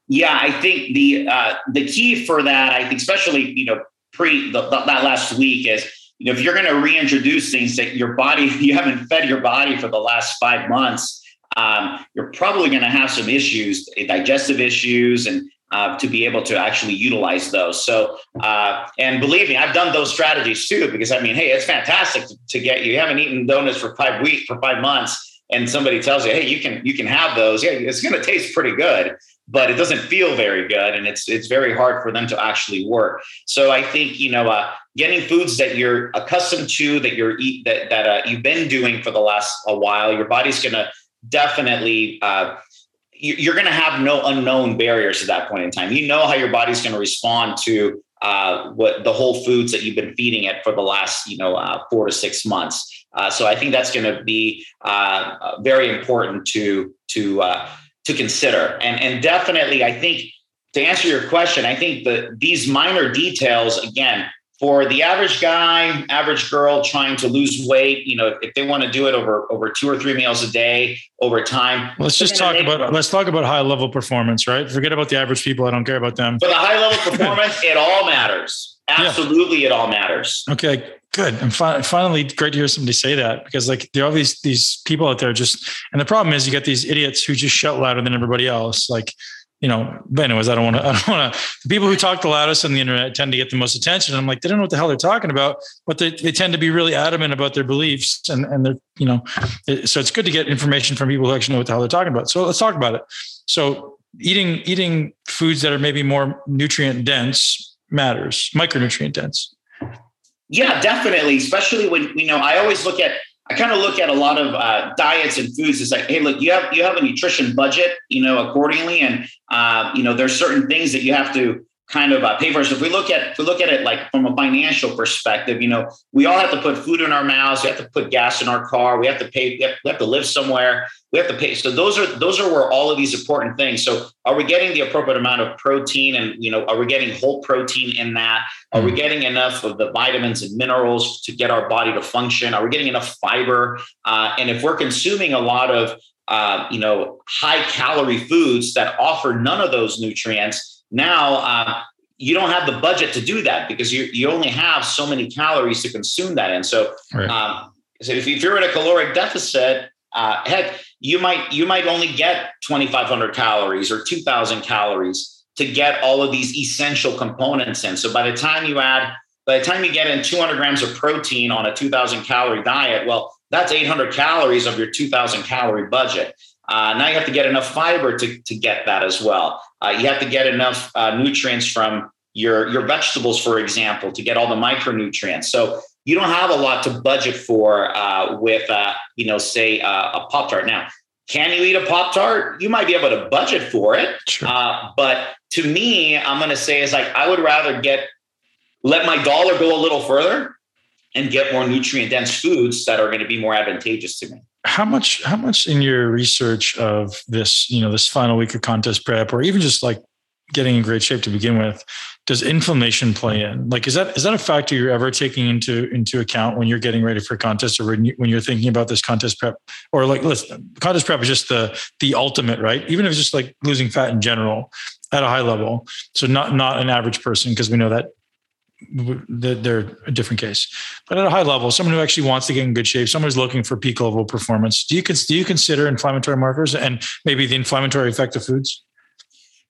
Yeah, I think the uh, the key for that, I think, especially you know pre the, that last week is you know if you're going to reintroduce things that your body *laughs* you haven't fed your body for the last five months um, you're probably going to have some issues, digestive issues, and uh, to be able to actually utilize those. So, uh, and believe me, I've done those strategies too, because I mean, hey, it's fantastic to, to get you haven't eaten donuts for five weeks, for five months, and somebody tells you, hey, you can you can have those. Yeah, it's going to taste pretty good, but it doesn't feel very good, and it's it's very hard for them to actually work. So, I think you know, uh, getting foods that you're accustomed to, that you're eat that that uh, you've been doing for the last a while, your body's to definitely uh, you're going to have no unknown barriers at that point in time. You know how your body's going to respond to uh, what the whole foods that you've been feeding it for the last, you know, uh, four to six months. Uh, so I think that's going to be uh, very important to to uh, to consider. And and definitely, I think to answer your question, I think that these minor details again for the average guy, average girl trying to lose weight, you know, if they want to do it over over two or three meals a day over time. Let's just talk about let's talk about high level performance, right? Forget about the average people. I don't care about them. For the high level performance, *laughs* it all matters. Absolutely, yeah. it all matters. Okay, good. And fi- finally, great to hear somebody say that because like there are all these these people out there just, and the problem is you get these idiots who just shout louder than everybody else. Like you know, but anyways, I don't want to, *laughs* I don't want to, the people who talk the loudest on the internet tend to get the most attention. I'm like, they don't know what the hell they're talking about, but they, they tend to be really adamant about their beliefs and, and they're, you know, it, so it's good to get information from people who actually know what the hell they're talking about. So let's talk about it. So eating, eating foods that are maybe more nutrient dense matters, micronutrient dense. Yeah, definitely. Especially when, you know, I always look at I kind of look at a lot of uh, diets and foods. It's like, hey, look, you have you have a nutrition budget, you know, accordingly, and uh, you know, there's certain things that you have to kind of uh, pay for. So if we look at if we look at it like from a financial perspective, you know, we all have to put food in our mouths. We have to put gas in our car. We have to pay. We have, we have to live somewhere. We have to pay. So those are those are where all of these important things. So are we getting the appropriate amount of protein, and you know, are we getting whole protein in that? Are we mm-hmm. getting enough of the vitamins and minerals to get our body to function? Are we getting enough fiber? Uh, and if we're consuming a lot of uh, you know high calorie foods that offer none of those nutrients now, uh, you don't have the budget to do that because you, you only have so many calories to consume that in. So, right. um, so if, if you're in a caloric deficit, uh, heck, you might you might only get 2,500 calories or 2,000 calories to get all of these essential components in. So by the time you add, by the time you get in 200 grams of protein on a 2,000 calorie diet, well, that's 800 calories of your 2,000 calorie budget. Uh, now you have to get enough fiber to, to get that as well. Uh, you have to get enough uh, nutrients from your, your vegetables, for example, to get all the micronutrients. So you don't have a lot to budget for uh, with, uh, you know, say uh, a Pop Tart. Now, can you eat a Pop Tart? You might be able to budget for it. Sure. but to me, I'm going to say is like, I would rather get, let my dollar go a little further and get more nutrient dense foods that are going to be more advantageous to me how much how much in your research of this you know this final week of contest prep or even just like getting in great shape to begin with does inflammation play in? Like is that is that a factor you're ever taking into into account when you're getting ready for contest or when, you, when you're thinking about this contest prep? Or like listen contest prep is just the the ultimate right? Even if it's just like losing fat in general at a high level. So not not an average person because we know that they're a different case. But at a high level, someone who actually wants to get in good shape, someone who's looking for peak level performance, do you do you consider inflammatory markers and maybe the inflammatory effect of foods?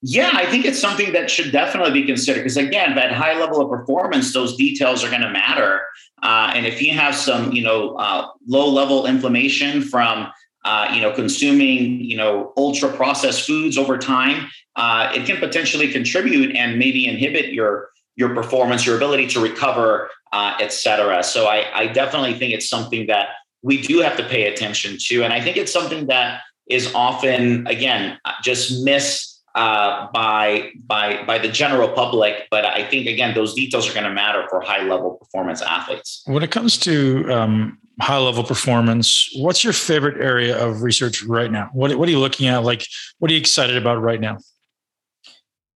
Yeah, I think it's something that should definitely be considered because again, that high level of performance, those details are going to matter. Uh, and if you have some, you know, uh, low level inflammation from uh, you know, consuming, you know, ultra processed foods over time, uh, it can potentially contribute and maybe inhibit your your performance, your ability to recover, uh, et cetera. So I, I definitely think it's something that we do have to pay attention to. And I think it's something that is often, again, just missed uh, by by by the general public. But I think again, those details are going to matter for high level performance athletes. When it comes to um, high level performance, what's your favorite area of research right now? What what are you looking at? Like, what are you excited about right now?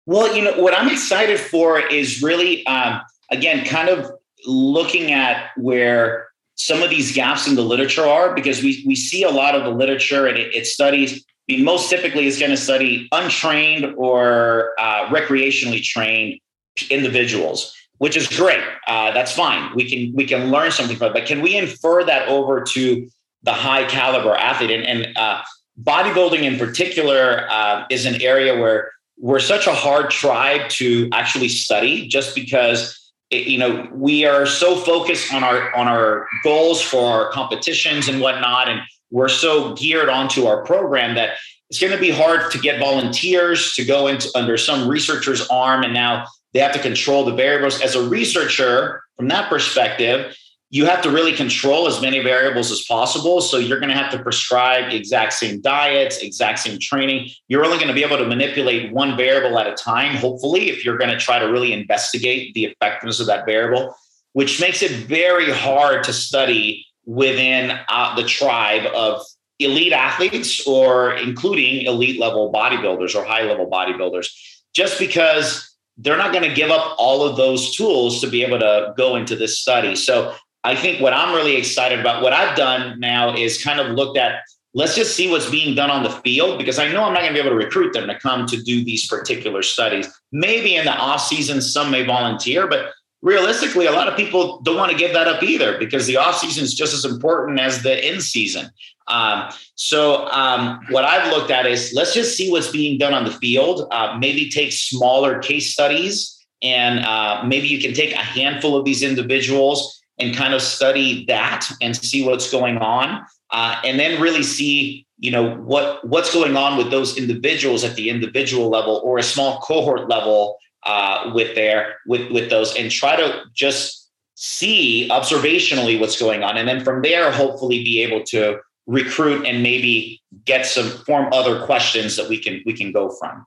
Well, you know, what I'm excited for is really, um, again, kind of looking at where some of these gaps in the literature are, because we, we see a lot of the literature and it, it studies, I mean, most typically is going to study untrained or uh, recreationally trained individuals, which is great. Uh, that's fine. We can we can learn something from it, but can we infer that over to the high caliber athlete? And, and uh, bodybuilding in particular uh, is an area where we're such a hard tribe to actually study just because you know we are so focused on our on our goals for our competitions and whatnot and we're so geared onto our program that it's going to be hard to get volunteers to go into under some researcher's arm and now they have to control the variables. As a researcher from that perspective you have to really control as many variables as possible. So you're going to have to prescribe exact same diets, exact same training. You're only going to be able to manipulate one variable at a time, hopefully, if you're going to try to really investigate the effectiveness of that variable, which makes it very hard to study within uh, the tribe of elite athletes or including elite level bodybuilders or high level bodybuilders, just because they're not going to give up all of those tools to be able to go into this study. So I think what I'm really excited about, what I've done now is kind of looked at let's just see what's being done on the field because I know I'm not going to be able to recruit them to come to do these particular studies. Maybe in the off season, some may volunteer, but realistically, a lot of people don't want to give that up either because the off season is just as important as the in season. Um, so um, what I've looked at is let's just see what's being done on the field. Uh, maybe take smaller case studies and uh, maybe you can take a handful of these individuals and kind of study that and see what's going on uh, and then really see you know what what's going on with those individuals at the individual level or a small cohort level uh, with their with with those and try to just see observationally what's going on and then from there hopefully be able to recruit and maybe get some form other questions that we can we can go from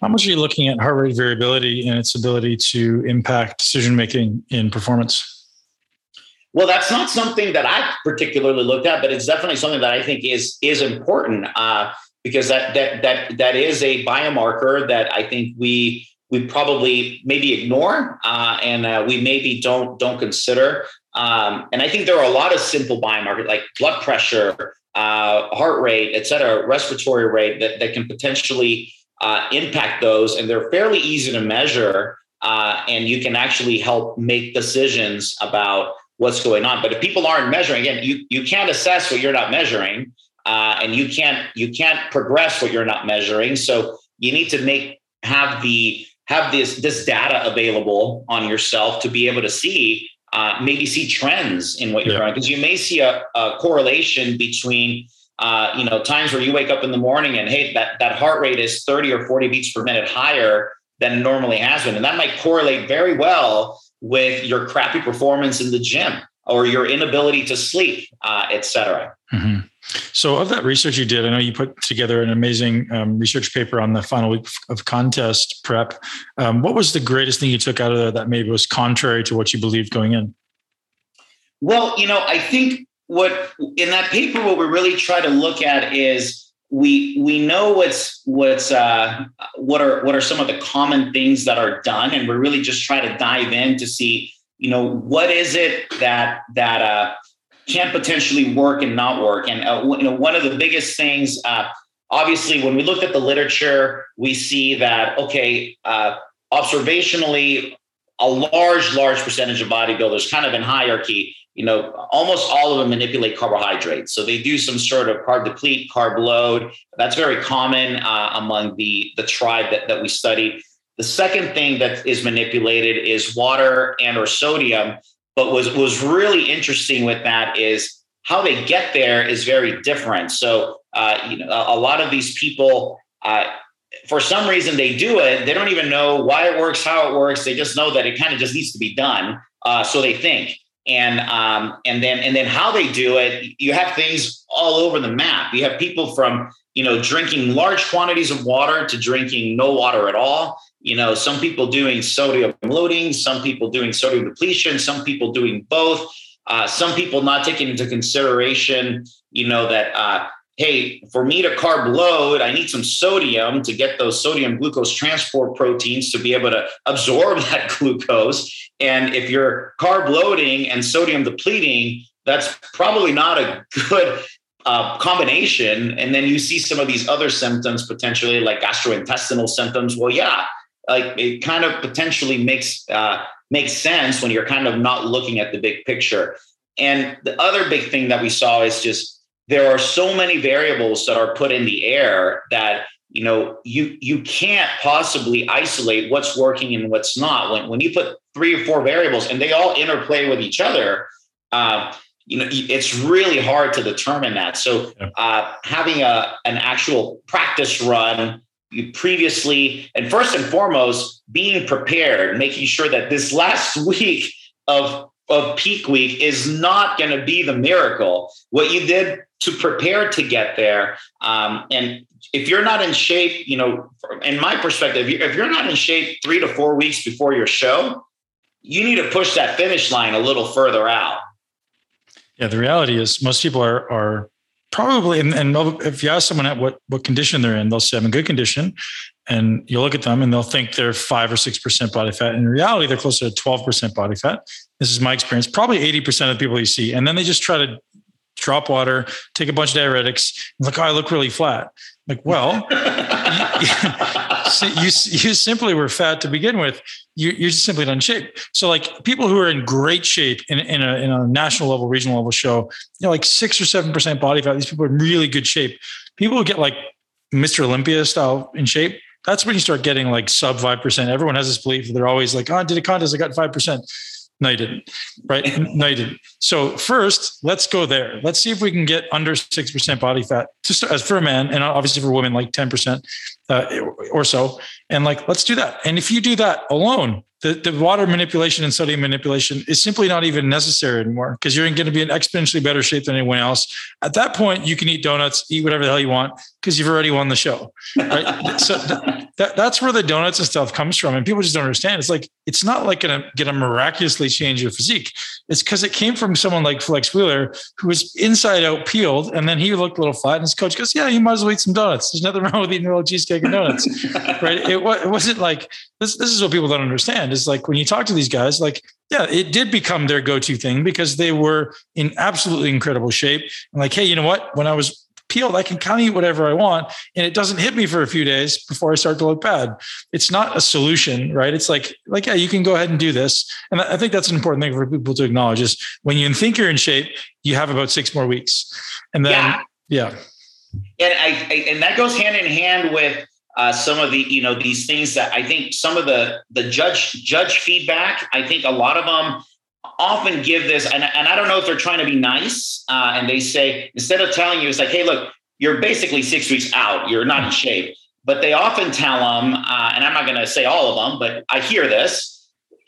How much are you looking at heart rate variability and its ability to impact decision making in performance? Well, that's not something that I particularly looked at, but it's definitely something that I think is is important uh, because that that that that is a biomarker that I think we we probably maybe ignore uh, and uh, we maybe don't don't consider. Um, and I think there are a lot of simple biomarkers like blood pressure, uh, heart rate, et cetera, respiratory rate that, that can potentially uh, impact those. And they're fairly easy to measure. Uh, and you can actually help make decisions about what's going on. But if people aren't measuring, again, you, you can't assess what you're not measuring. Uh, and you can't you can't progress what you're not measuring. So you need to make have the have this this data available on yourself to be able to see uh, maybe see trends in what you're yeah. doing because you may see a, a correlation between uh, you know times where you wake up in the morning and hey that that heart rate is 30 or 40 beats per minute higher than it normally has been and that might correlate very well with your crappy performance in the gym or your inability to sleep uh, et cetera mm-hmm. So, of that research you did, I know you put together an amazing um, research paper on the final week of contest prep. Um, what was the greatest thing you took out of there that maybe was contrary to what you believed going in? Well, you know, I think what in that paper, what we really try to look at is we we know what's what's uh, what are what are some of the common things that are done, and we're really just trying to dive in to see, you know, what is it that that uh, can potentially work and not work. And uh, you know, one of the biggest things, uh, obviously, when we looked at the literature, we see that okay, uh, observationally, a large, large percentage of bodybuilders, kind of in hierarchy, you know, almost all of them manipulate carbohydrates. So they do some sort of carb deplete, carb load. That's very common uh, among the the tribe that that we study. The second thing that is manipulated is water and or sodium. But was was really interesting with that is how they get there is very different. So uh, you know, a, a, lot of these people, uh, for some reason, they do it. They don't even know why it works, how it works. They just know that it kind of just needs to be done. Uh, so they think, and um, and then and then how they do it. You have things all over the map. You have people from you know drinking large quantities of water to drinking no water at all you know some people doing sodium loading some people doing sodium depletion some people doing both uh, some people not taking into consideration you know that uh, hey for me to carb load i need some sodium to get those sodium glucose transport proteins to be able to absorb *laughs* that glucose. And if you're carb loading and sodium depleting that's probably not a good uh, combination. And then you see some of these other symptoms potentially like gastrointestinal symptoms. Well yeah like it kind of potentially makes uh, makes sense when you're kind of not looking at the big picture. And the other big thing that we saw is just there are so many variables that are put in the air that you know you you can't possibly isolate what's working and what's not. When when you put three or four variables and they all interplay with each other uh, you know it's really hard to determine that. So uh, having a an actual practice run you previously, and first and foremost, being prepared, making sure that this last *laughs* week of of peak week is not going to be the miracle. What you did to prepare to get there, um, and if you're not in shape, you know, in my perspective, if you're not in shape three to four weeks before your show, you need to push that finish line a little further out. Yeah, the reality is most people are are probably and, and if you ask someone at what what condition they're in they'll say i'm in good condition. And you look at them and they'll think they're five or six percent body fat. In reality they're closer to 12 percent body fat. This is my experience. Probably 80 percent of the people you see. And then they just try to drop water take a bunch of diuretics and look oh, i look really flat like well *laughs* *laughs* you, you, you simply were fat to begin with. You, you're just simply not in shape. So like people who are in great shape in, in, a, in a national level, regional level show, you know, like six or 7% body fat, these people are in really good shape. People who get like Mr. Olympia style in shape, that's when you start getting like sub 5%. Everyone has this belief they're always like, oh, I did a contest, I got 5%. No, you didn't. Right? no, you didn't. So first, let's go there. Let's see if we can get under six percent body fat, just as for a man, and obviously for women, like ten percent uh, or so. And like, let's do that. And if you do that alone, the, the water manipulation and sodium manipulation is simply not even necessary anymore because you're going to be in exponentially better shape than anyone else. At that point, you can eat donuts, eat whatever the hell you want because you've already won the show. Right? *laughs* so th- that, that's where the donuts and stuff comes from. And people just don't understand. It's like, it's not like going to get a miraculously change your physique. It's because it came from someone like Flex Wheeler, who was inside out peeled. And then he looked a little flat. And his coach goes, Yeah, you might as well eat some donuts. There's nothing *laughs* wrong with eating a little cheesecake and donuts. *laughs* right. It, it wasn't like this. This is what people don't understand. Is like when you talk to these guys, like, yeah, it did become their go to thing because they were in absolutely incredible shape. And like, hey, you know what? When I was peeled. I can kind of eat whatever I want, and it doesn't hit me for a few days before I start to look bad. It's not a solution, right? It's like, like yeah, you can go ahead and do this, and I think that's an important thing for people to acknowledge. Is when you think you're in shape, you have about six more weeks, and then yeah, yeah. and I, I and that goes hand in hand with uh, some of the you know these things that I think some of the the judge judge feedback. I think a lot of them often give this, and, and I don't know if they're trying to be nice, uh, and they say, instead of telling you, it's like, hey, look, you're basically six weeks out, you're not in shape. But they often tell them, uh, and I'm not going to say all of them, but I hear this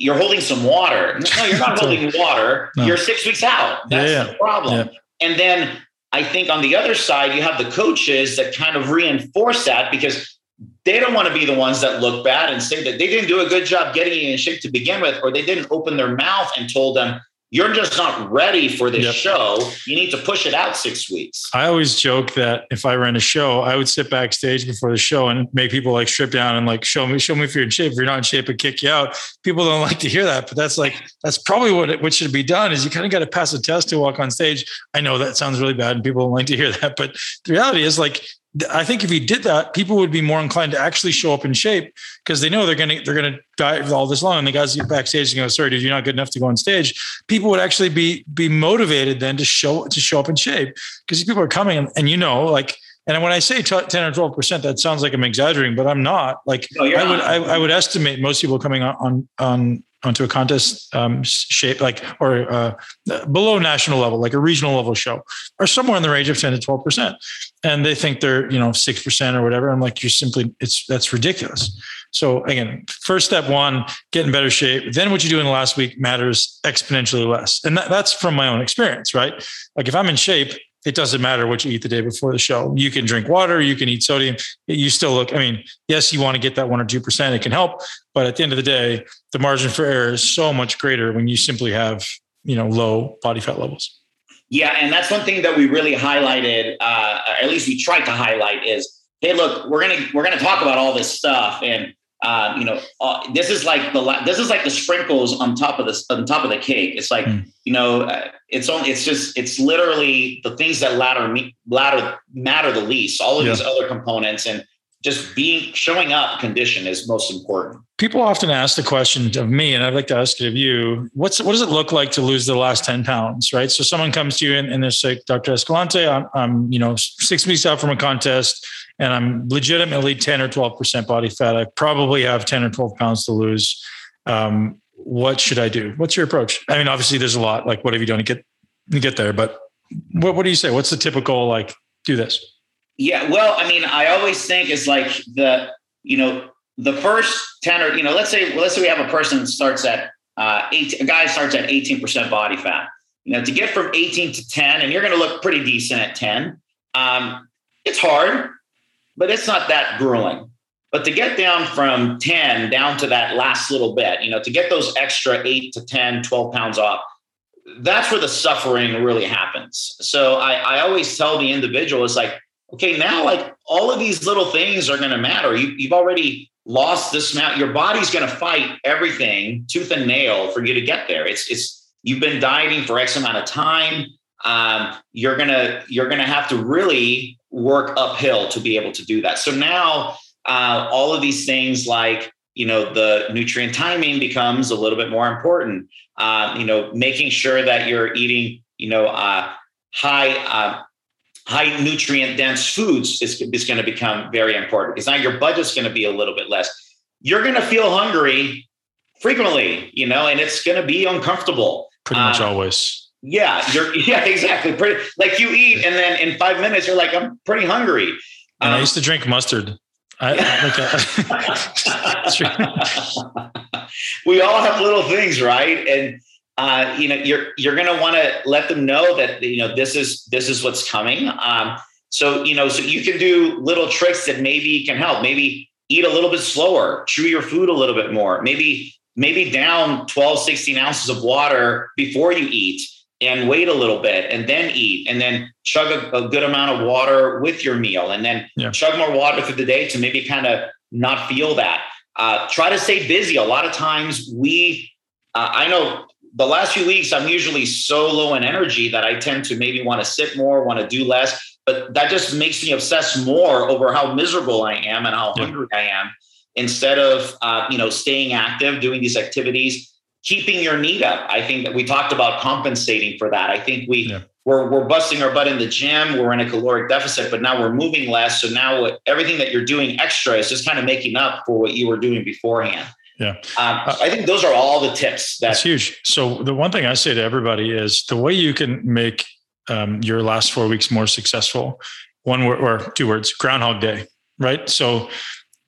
you're holding some water. No, you're not *laughs* holding water. No. You're six weeks out. That's yeah, yeah. the problem. Yeah. And then I think on the other side, you have the coaches that kind of reinforce that because they don't want to be the ones that look bad and say that they didn't do a good job getting you in shape to begin with, or they didn't open their mouth and told them, you're just not ready for this yep. show. You need to push it out six weeks. I always joke that if I ran a show, I would sit backstage before the show and make people like strip down and like show me, show me if you're in shape. If you're not in shape, and kick you out. People don't *laughs* like to hear that, but that's like that's probably what it, what should be done. Is you kind of got to pass a test to walk on stage. I know that sounds really bad, and people don't like to hear that, but the reality is like I think if he did that, people would be more inclined to actually show up in shape because they know they're gonna they're gonna die all this long. And the guys get backstage and go, "Sorry, dude, you're not good enough to go on stage." People would actually be be motivated then to show to show up in shape because people are coming and, and you know like. And when I say t- ten or twelve percent, that sounds like I'm exaggerating, but I'm not. Like no, I would I, I, would estimate most people coming on on, on onto a contest um, shape, like or uh, below national level, like a regional level show, are somewhere in the range of ten to twelve percent, and they think they're you know six percent or whatever. I'm like, you're simply it's that's ridiculous. So again, first step one, get in better shape. Then what you do in the last week matters exponentially less, and that, that's from my own experience, right? Like if I'm in shape, it doesn't matter what you eat the day before the show. You can drink water, you can eat sodium. You still look, I mean, yes, you want to get that one or 2%, it can help. But at the end of the day, the margin for error is so much greater when you simply have, you know, low body fat levels. Yeah. And that's one thing that we really highlighted, uh, at least we tried to highlight is, hey, look, we're going to, we're going to talk about all this stuff. And um, you know, uh, this is like the this is like the sprinkles on top of this on top of the cake. It's like mm. you know, uh, it's only it's just it's literally the things that ladder me ladder matter the least. All of yeah. these other components and just being showing up condition is most important. People often ask the question of me, and I'd like to ask it of you. What's what does it look like to lose the last 10 pounds? Right. So someone comes to you and, and they're like, Dr. Escalante, I'm, I'm, you know, six weeks out from a contest and I'm legitimately 10 or 12% body fat. I probably have 10 or 12 pounds to lose. Um, what should I do? What's your approach? I mean, obviously there's a lot, like what have you done to get, to get there, but what, what do you say? What's the typical, like, do this? Yeah. Well, I mean, I always think it's like the, you know, the first 10 or, you know, let's say, let's say we have a person starts at uh, a guy starts at 18% body fat, you know, to get from 18 to 10, and you're going to look pretty decent at 10. Um, it's hard but it's not that grueling. But to get down from 10 down to that last little bit, you know, to get those extra eight to 10, 12 pounds off, that's where the suffering really happens. So I, I always tell the individual, it's like, okay, now like all of these little things are going to matter. You, you've already lost this amount. Your body's going to fight everything tooth and nail for you to get there. It's, it's, you've been dieting for X amount of time. Um, you're gonna you're gonna have to really work uphill to be able to do that. So now uh, all of these things like you know the nutrient timing becomes a little bit more important. Uh, you know, making sure that you're eating you know uh, high uh, high nutrient dense foods is, is going to become very important because now your budget's going to be a little bit less. You're going to feel hungry frequently, you know, and it's going to be uncomfortable. Pretty much um, always. Yeah, you're *laughs* yeah, exactly. Pretty like you eat and then in five minutes you're like, I'm pretty hungry. And um, I used to drink mustard. I, *laughs* like *laughs* we all have little things, right? And uh, you know, you're you're gonna want to let them know that you know this is this is what's coming. Um, so you know, so you can do little tricks that maybe can help. Maybe eat a little bit slower, chew your food a little bit more, maybe maybe down 12, 16 ounces of water before you eat and wait a little bit and then eat and then chug a, a good amount of water with your meal and then yeah. chug more water through the day to maybe kind of not feel that. Uh, try to stay busy. A lot of times we, uh, I know the last few weeks, I'm usually so low in energy that I tend to maybe want to sit more, want to do less. But that just makes me obsess more over how miserable I am and how yeah. hungry I am instead of uh, you know staying active, doing these activities, keeping your NEAT up. I think that we talked about compensating for that. I think we yeah. we're we're busting our butt in the gym. We're in a caloric deficit, but now we're moving less. So now what, everything that you're doing extra is just kind of making up for what you were doing beforehand. Yeah. Um, I think those are all the tips. That- that's huge. So the one thing I say to everybody is the way you can make um, your last four weeks more successful, one word or two words, Groundhog Day, right? So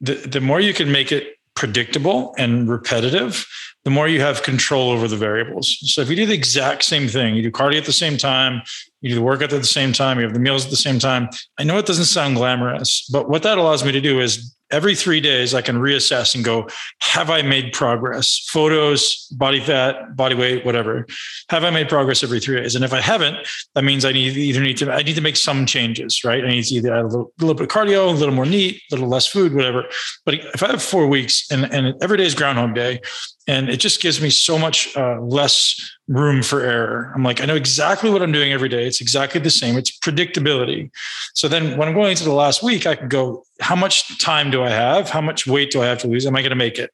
the the more you can make it predictable and repetitive, the more you have control over the variables. So if you do the exact same thing, you do cardio at the same time, you do the workout at the same time, you have the meals at the same time. I know it doesn't sound glamorous, but what that allows me to do is every three days I can reassess and go, have I made progress? Photos, body fat, body weight, whatever. Have I made progress every three days? And if I haven't, that means I need either need to I need to make some changes, right? I need to either add a little, little bit of cardio, a little more NEAT, a little less food, whatever. But if I have four weeks and, and every day is Groundhog Day, and it just gives me so much uh, less room for error. I'm like, I know exactly what I'm doing every day. It's exactly the same. It's predictability. So then when I'm going into the last week, I can go, how much time do I have? How much weight do I have to lose? Am I going to make it?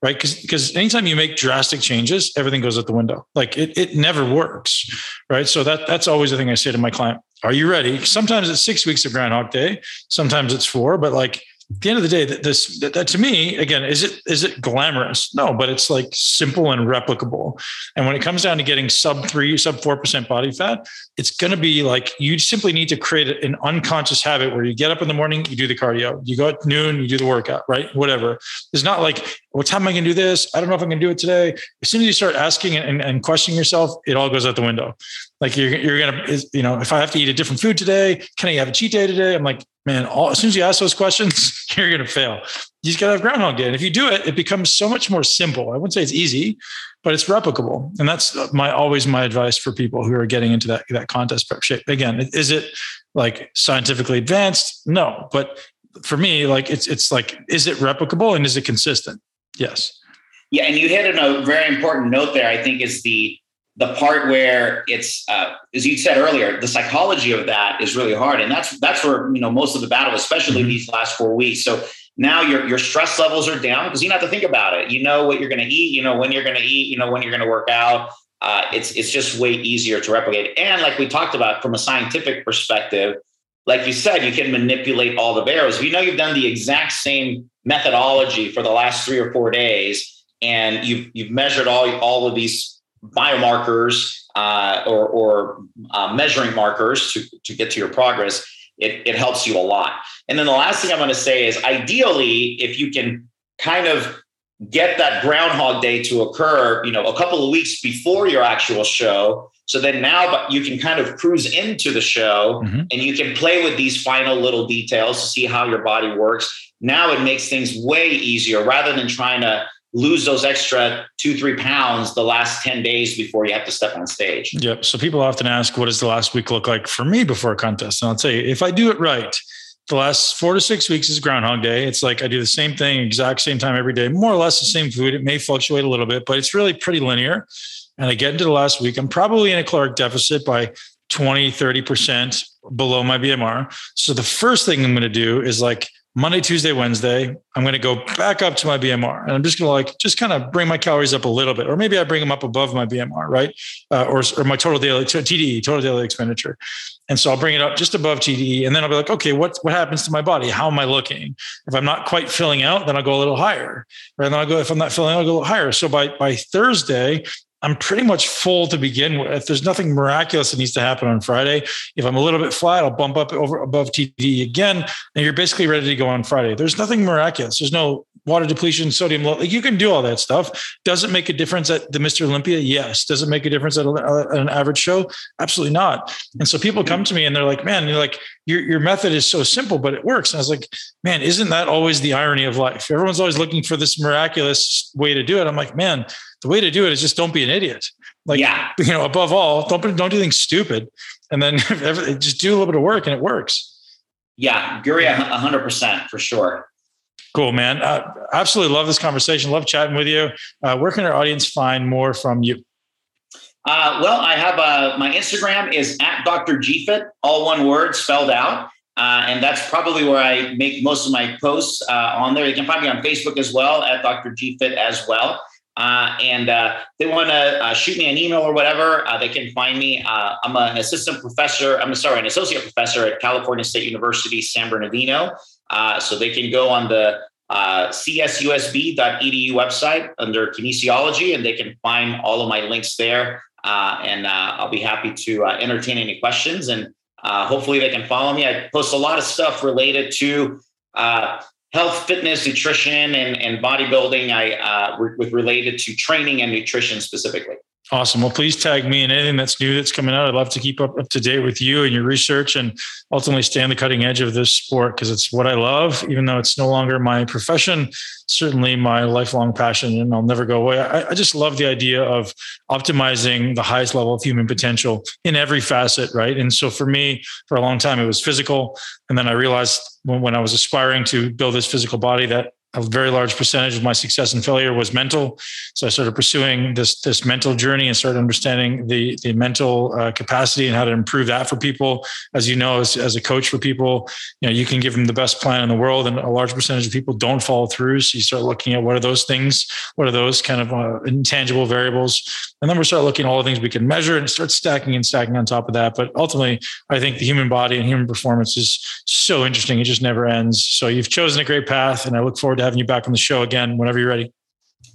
Right. Because because anytime you make drastic changes, everything goes out the window. Like it, it never works. Right. So that that's always the thing I say to my client. Are you ready? Sometimes it's six weeks of Groundhog Day. Sometimes it's four, but like at the end of the day, that this that, that, to me, again, is it is it glamorous? No, but it's like simple and replicable. And when it comes down to getting sub three, sub four percent body fat, it's going to be like you simply need to create an unconscious habit where you get up in the morning, you do the cardio, you go at noon, you do the workout, right? Whatever. It's not like what time am I going to do this? I don't know if I'm going to do it today. As soon as you start asking and, and questioning yourself, it all goes out the window. Like you're, you're going to, you know, if I have to eat a different food today, can I have a cheat day today? I'm like, man, all, as soon as you ask those questions, *laughs* *laughs* you're going to fail. You just got to have Groundhog Day. And if you do it, it becomes so much more simple. I wouldn't say it's easy, but it's replicable. And that's my always my advice for people who are getting into that, that contest prep shape. Again, is it like scientifically advanced? No, but for me, like it's, it's like, is it replicable and is it consistent? Yes. Yeah, and you hit on a very important note there. I think is the the part where it's uh, as you said earlier, the psychology of that is really hard, and that's that's where you know most of the battle, especially mm-hmm. these last four weeks. So now your your stress levels are down because you don't have to think about it. You know what you're going to eat. You know when you're going to eat. You know when you're going to work out. Uh, it's it's just way easier to replicate. And like we talked about from a scientific perspective, like you said, you can manipulate all the variables. If you know you've done the exact same methodology for the last three or four days, and you've you've measured all all of these biomarkers uh, or, or uh, measuring markers to, to get to your progress, it, it helps you a lot. And then the last thing I'm going to say is ideally, if you can kind of get that groundhog day to occur, you know, a couple of weeks before your actual show. So then now you can kind of cruise into the show mm-hmm. and you can play with these final little details to see how your body works now it makes things way easier rather than trying to lose those extra two, three pounds the last 10 days before you have to step on stage. Yep. So people often ask, what does the last week look like for me before a contest? And I'll tell you, if I do it right, the last four to six weeks is Groundhog Day. It's like I do the same thing, exact same time every day, more or less the same food. It may fluctuate a little bit, but it's really pretty linear. And I get into the last week, I'm probably in a caloric deficit by 20, 30% below my BMR. So the first thing I'm going to do is like Monday, Tuesday, Wednesday, I'm going to go back up to my BMR and I'm just going to like, just kind of bring my calories up a little bit, or maybe I bring them up above my BMR, right? Uh, or, or my total daily TDE, total daily expenditure. And so I'll bring it up just above TDE. And then I'll be like, okay, what, what happens to my body? How am I looking? If I'm not quite filling out, then I'll go a little higher. Right? And then I'll go, if I'm not filling out, I'll go a little higher. So by, by Thursday, I'm pretty much full to begin with. There's nothing miraculous that needs to happen on Friday. If I'm a little bit flat, I'll bump up over above TD again, and you're basically ready to go on Friday. There's nothing miraculous. There's no water depletion, sodium low. Like you can do all that stuff. Does it make a difference at the Mr. Olympia? Yes. Does it make a difference at, a, at, an average show? Absolutely not. And so people come to me and they're like, man, you're like, your, your method is so simple, but it works. And I was like, man, isn't that always the irony of life? Everyone's always looking for this miraculous way to do it. I'm like, man, the way to do it is just don't be an idiot. Like, yeah. you know, above all, don't, don't do things stupid. And then *laughs* just do a little bit of work and it works. Yeah, agree hundred percent for sure. Cool, man. Uh, absolutely love this conversation. Love chatting with you. Uh, where can our audience find more from you? Uh, well, I have uh, my Instagram is at doctorgfit, all one word spelled out. Uh, and that's probably where I make most of my posts uh, on there. You can find me on Facebook as well at doctorgfit as well. And they want to shoot me an email or whatever, they can find me. I'm an assistant professor. I'm sorry, an associate professor at California State University, San Bernardino. Uh, so they can go on the uh, csusb.edu website under kinesiology, and they can find all of my links there. Uh, and uh, I'll be happy to uh, entertain any questions. And uh, hopefully, they can follow me. I post a lot of stuff related to health, fitness, nutrition, and, and bodybuilding. I uh, with related to training and nutrition specifically. Awesome. Well, please tag me in anything that's new that's coming out. I'd love to keep up, up to date with you and your research and ultimately stay on the cutting edge of this sport because it's what I love, even though it's no longer my profession, certainly my lifelong passion, and I'll never go away. I, I just love the idea of optimizing the highest level of human potential in every facet, right? And so for me, for a long time, it was physical. And then I realized when, when I was aspiring to build this physical body that a very large percentage of my success and failure was mental. So I started pursuing this this mental journey and started understanding the the mental uh, capacity and how to improve that for people. As you know, as, as a coach for people, you know you can give them the best plan in the world, and a large percentage of people don't follow through. So you start looking at what are those things, what are those kind of uh, intangible variables, and then we start looking at all the things we can measure and start stacking and stacking on top of that. But ultimately, I think the human body and human performance is so interesting; it just never ends. So you've chosen a great path, and I look forward to having you back on the show again whenever you're ready.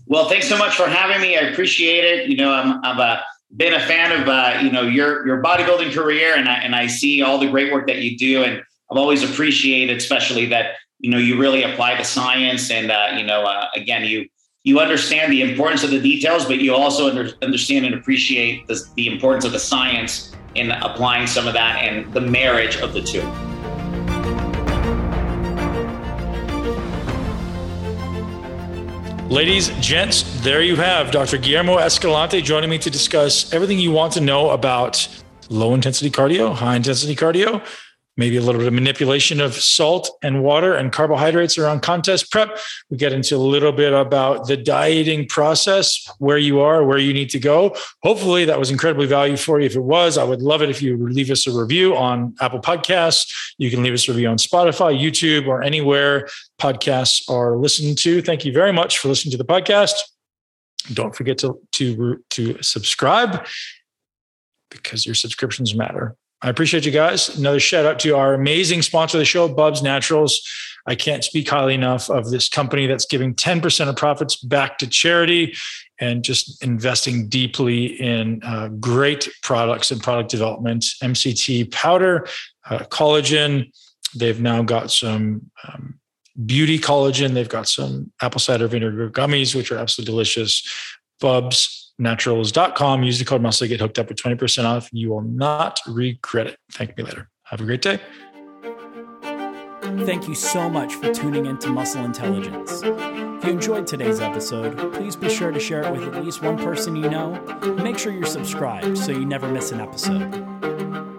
Well, thanks so much for having me. I appreciate it. You know, I'm, I've uh, been a fan of uh, you know your your bodybuilding career, and I and I see all the great work that you do, and I've always appreciated, especially that you know you really apply the science, and uh, you know, uh, again, you you understand the importance of the details, but you also under, understand and appreciate the, the importance of the science in applying some of that and the marriage of the two. Ladies, gents, there you have Dr. Guillermo Escalante joining me to discuss everything you want to know about low intensity cardio, high intensity cardio, maybe a little bit of manipulation of salt and water and carbohydrates around contest prep. We get into a little bit about the dieting process, where you are, where you need to go. Hopefully, that was incredibly valuable for you. If it was, I would love it if you leave us a review on Apple Podcasts. You can leave us a review on Spotify, YouTube, or anywhere podcasts are listened to. Thank you very much for listening to the podcast. Don't forget to to to subscribe because your subscriptions matter. I appreciate you guys. Another shout out to our amazing sponsor of the show, Bubs Naturals. I can't speak highly enough of this company that's giving 10% of profits back to charity and just investing deeply in uh, great products and product development. MCT powder, uh, collagen. They've now got some um, beauty collagen. They've got some apple cider vinegar gummies, which are absolutely delicious. Bubs naturals.com. Use the code muscle to get hooked up with 20% off. You will not regret it. Thank me later. Have a great day. Thank you so much for tuning in to Muscle Intelligence. If you enjoyed today's episode, please be sure to share it with at least one person you know. Make sure you're subscribed so you never miss an episode.